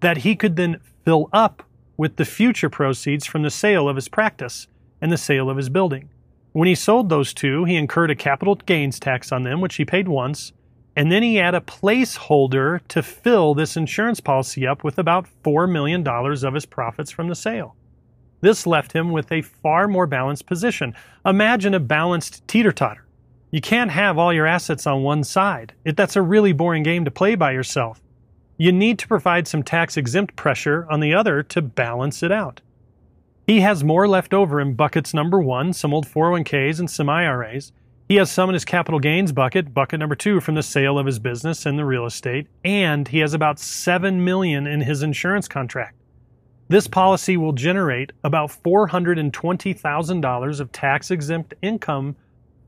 that he could then fill up with the future proceeds from the sale of his practice and the sale of his building. When he sold those two, he incurred a capital gains tax on them, which he paid once, and then he had a placeholder to fill this insurance policy up with about $4 million of his profits from the sale. This left him with a far more balanced position. Imagine a balanced teeter totter. You can't have all your assets on one side. It, that's a really boring game to play by yourself. You need to provide some tax exempt pressure on the other to balance it out. He has more left over in buckets number one, some old 401ks and some IRAs, he has some in his capital gains bucket, bucket number two from the sale of his business and the real estate, and he has about 7 million in his insurance contract. This policy will generate about $420,000 of tax exempt income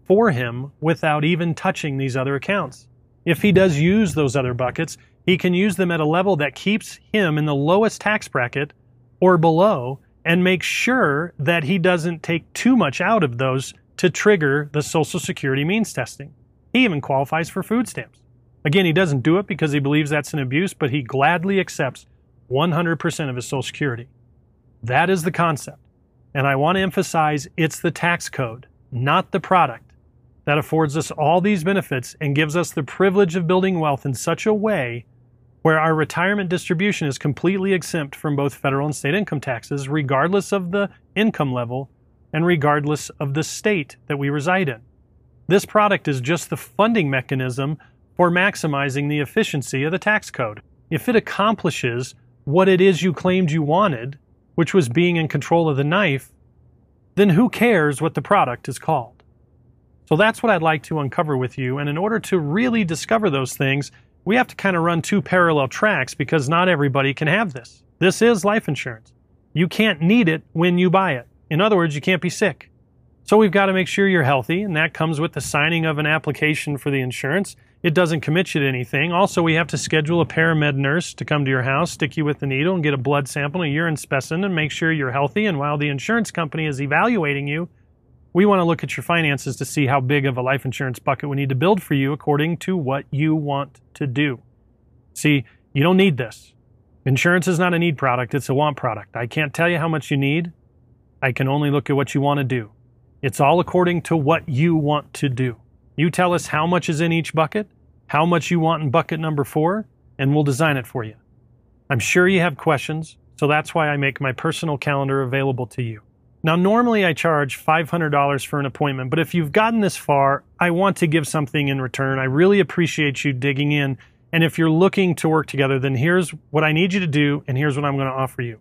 for him without even touching these other accounts. If he does use those other buckets, he can use them at a level that keeps him in the lowest tax bracket or below and make sure that he doesn't take too much out of those to trigger the Social Security means testing. He even qualifies for food stamps. Again, he doesn't do it because he believes that's an abuse, but he gladly accepts 100% of his Social Security. That is the concept. And I want to emphasize it's the tax code, not the product, that affords us all these benefits and gives us the privilege of building wealth in such a way where our retirement distribution is completely exempt from both federal and state income taxes, regardless of the income level and regardless of the state that we reside in. This product is just the funding mechanism for maximizing the efficiency of the tax code. If it accomplishes what it is you claimed you wanted, which was being in control of the knife, then who cares what the product is called? So that's what I'd like to uncover with you. And in order to really discover those things, we have to kind of run two parallel tracks because not everybody can have this. This is life insurance. You can't need it when you buy it. In other words, you can't be sick. So we've got to make sure you're healthy, and that comes with the signing of an application for the insurance. It doesn't commit you to anything. Also, we have to schedule a paramed nurse to come to your house, stick you with the needle, and get a blood sample, and a urine specimen, and make sure you're healthy. And while the insurance company is evaluating you, we want to look at your finances to see how big of a life insurance bucket we need to build for you according to what you want to do. See, you don't need this. Insurance is not a need product, it's a want product. I can't tell you how much you need. I can only look at what you want to do. It's all according to what you want to do. You tell us how much is in each bucket, how much you want in bucket number four, and we'll design it for you. I'm sure you have questions, so that's why I make my personal calendar available to you. Now, normally I charge $500 for an appointment, but if you've gotten this far, I want to give something in return. I really appreciate you digging in. And if you're looking to work together, then here's what I need you to do, and here's what I'm going to offer you.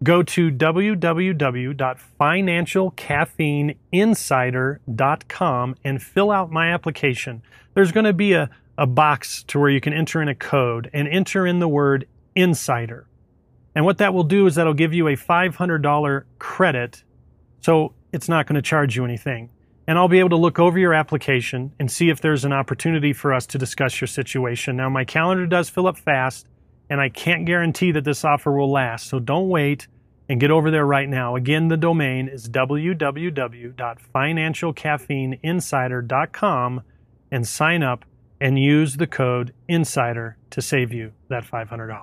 Go to www.financialcaffeineinsider.com and fill out my application. There's going to be a, a box to where you can enter in a code and enter in the word insider. And what that will do is that'll give you a $500 credit. So it's not going to charge you anything. And I'll be able to look over your application and see if there's an opportunity for us to discuss your situation. Now, my calendar does fill up fast and I can't guarantee that this offer will last. So don't wait and get over there right now. Again, the domain is www.financialcaffeineinsider.com and sign up and use the code INSIDER to save you that $500.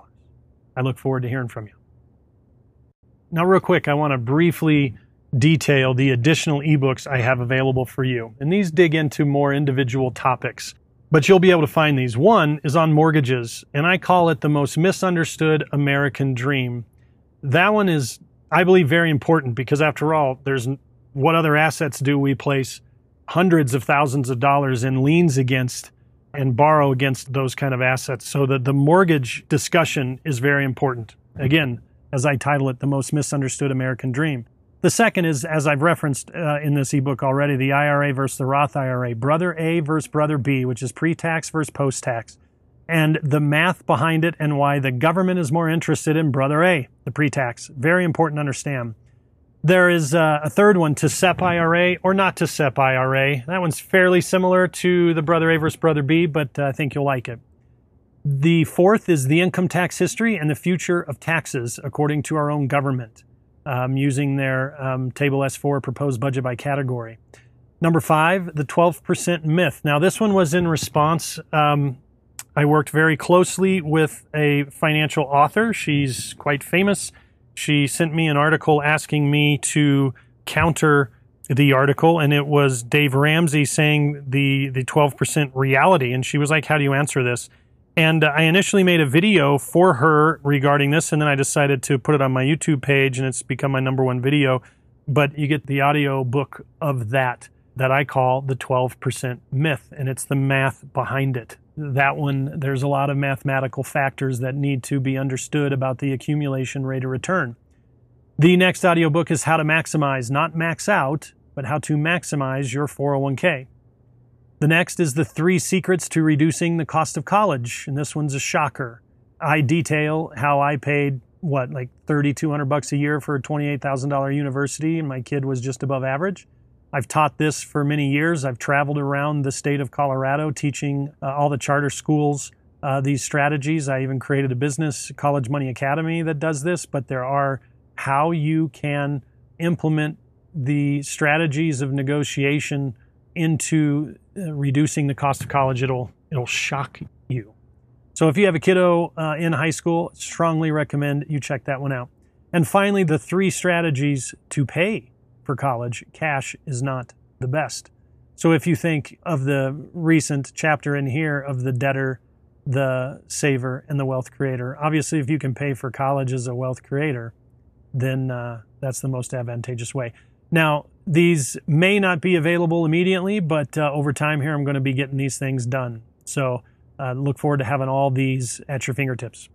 I look forward to hearing from you. Now, real quick, I want to briefly detail the additional ebooks I have available for you. And these dig into more individual topics but you'll be able to find these. One is on mortgages, and I call it the most misunderstood American dream. That one is, I believe, very important because, after all, there's what other assets do we place hundreds of thousands of dollars in liens against and borrow against those kind of assets? So that the mortgage discussion is very important. Again, as I title it, the most misunderstood American dream. The second is, as I've referenced uh, in this ebook already, the IRA versus the Roth IRA, brother A versus brother B, which is pre tax versus post tax, and the math behind it and why the government is more interested in brother A, the pre tax. Very important to understand. There is uh, a third one to SEP IRA or not to SEP IRA. That one's fairly similar to the brother A versus brother B, but uh, I think you'll like it. The fourth is the income tax history and the future of taxes according to our own government um, using their um, Table S4 proposed budget by category. Number five, the 12% myth. Now, this one was in response. Um, I worked very closely with a financial author. She's quite famous. She sent me an article asking me to counter the article, and it was Dave Ramsey saying the the 12% reality. And she was like, "How do you answer this?" And I initially made a video for her regarding this, and then I decided to put it on my YouTube page, and it's become my number one video. But you get the audio book of that, that I call the 12% myth, and it's the math behind it. That one, there's a lot of mathematical factors that need to be understood about the accumulation rate of return. The next audiobook is How to Maximize, not Max Out, but How to Maximize Your 401k. The next is the three secrets to reducing the cost of college, and this one's a shocker. I detail how I paid what like 3200 bucks a year for a $28,000 university and my kid was just above average. I've taught this for many years. I've traveled around the state of Colorado teaching uh, all the charter schools uh, these strategies. I even created a business, College Money Academy, that does this, but there are how you can implement the strategies of negotiation into uh, reducing the cost of college, it'll it'll shock you. So if you have a kiddo uh, in high school, strongly recommend you check that one out. And finally, the three strategies to pay for college. Cash is not the best. So if you think of the recent chapter in here of the debtor, the saver, and the wealth creator, obviously, if you can pay for college as a wealth creator, then uh, that's the most advantageous way. Now, these may not be available immediately, but uh, over time here, I'm going to be getting these things done. So uh, look forward to having all these at your fingertips.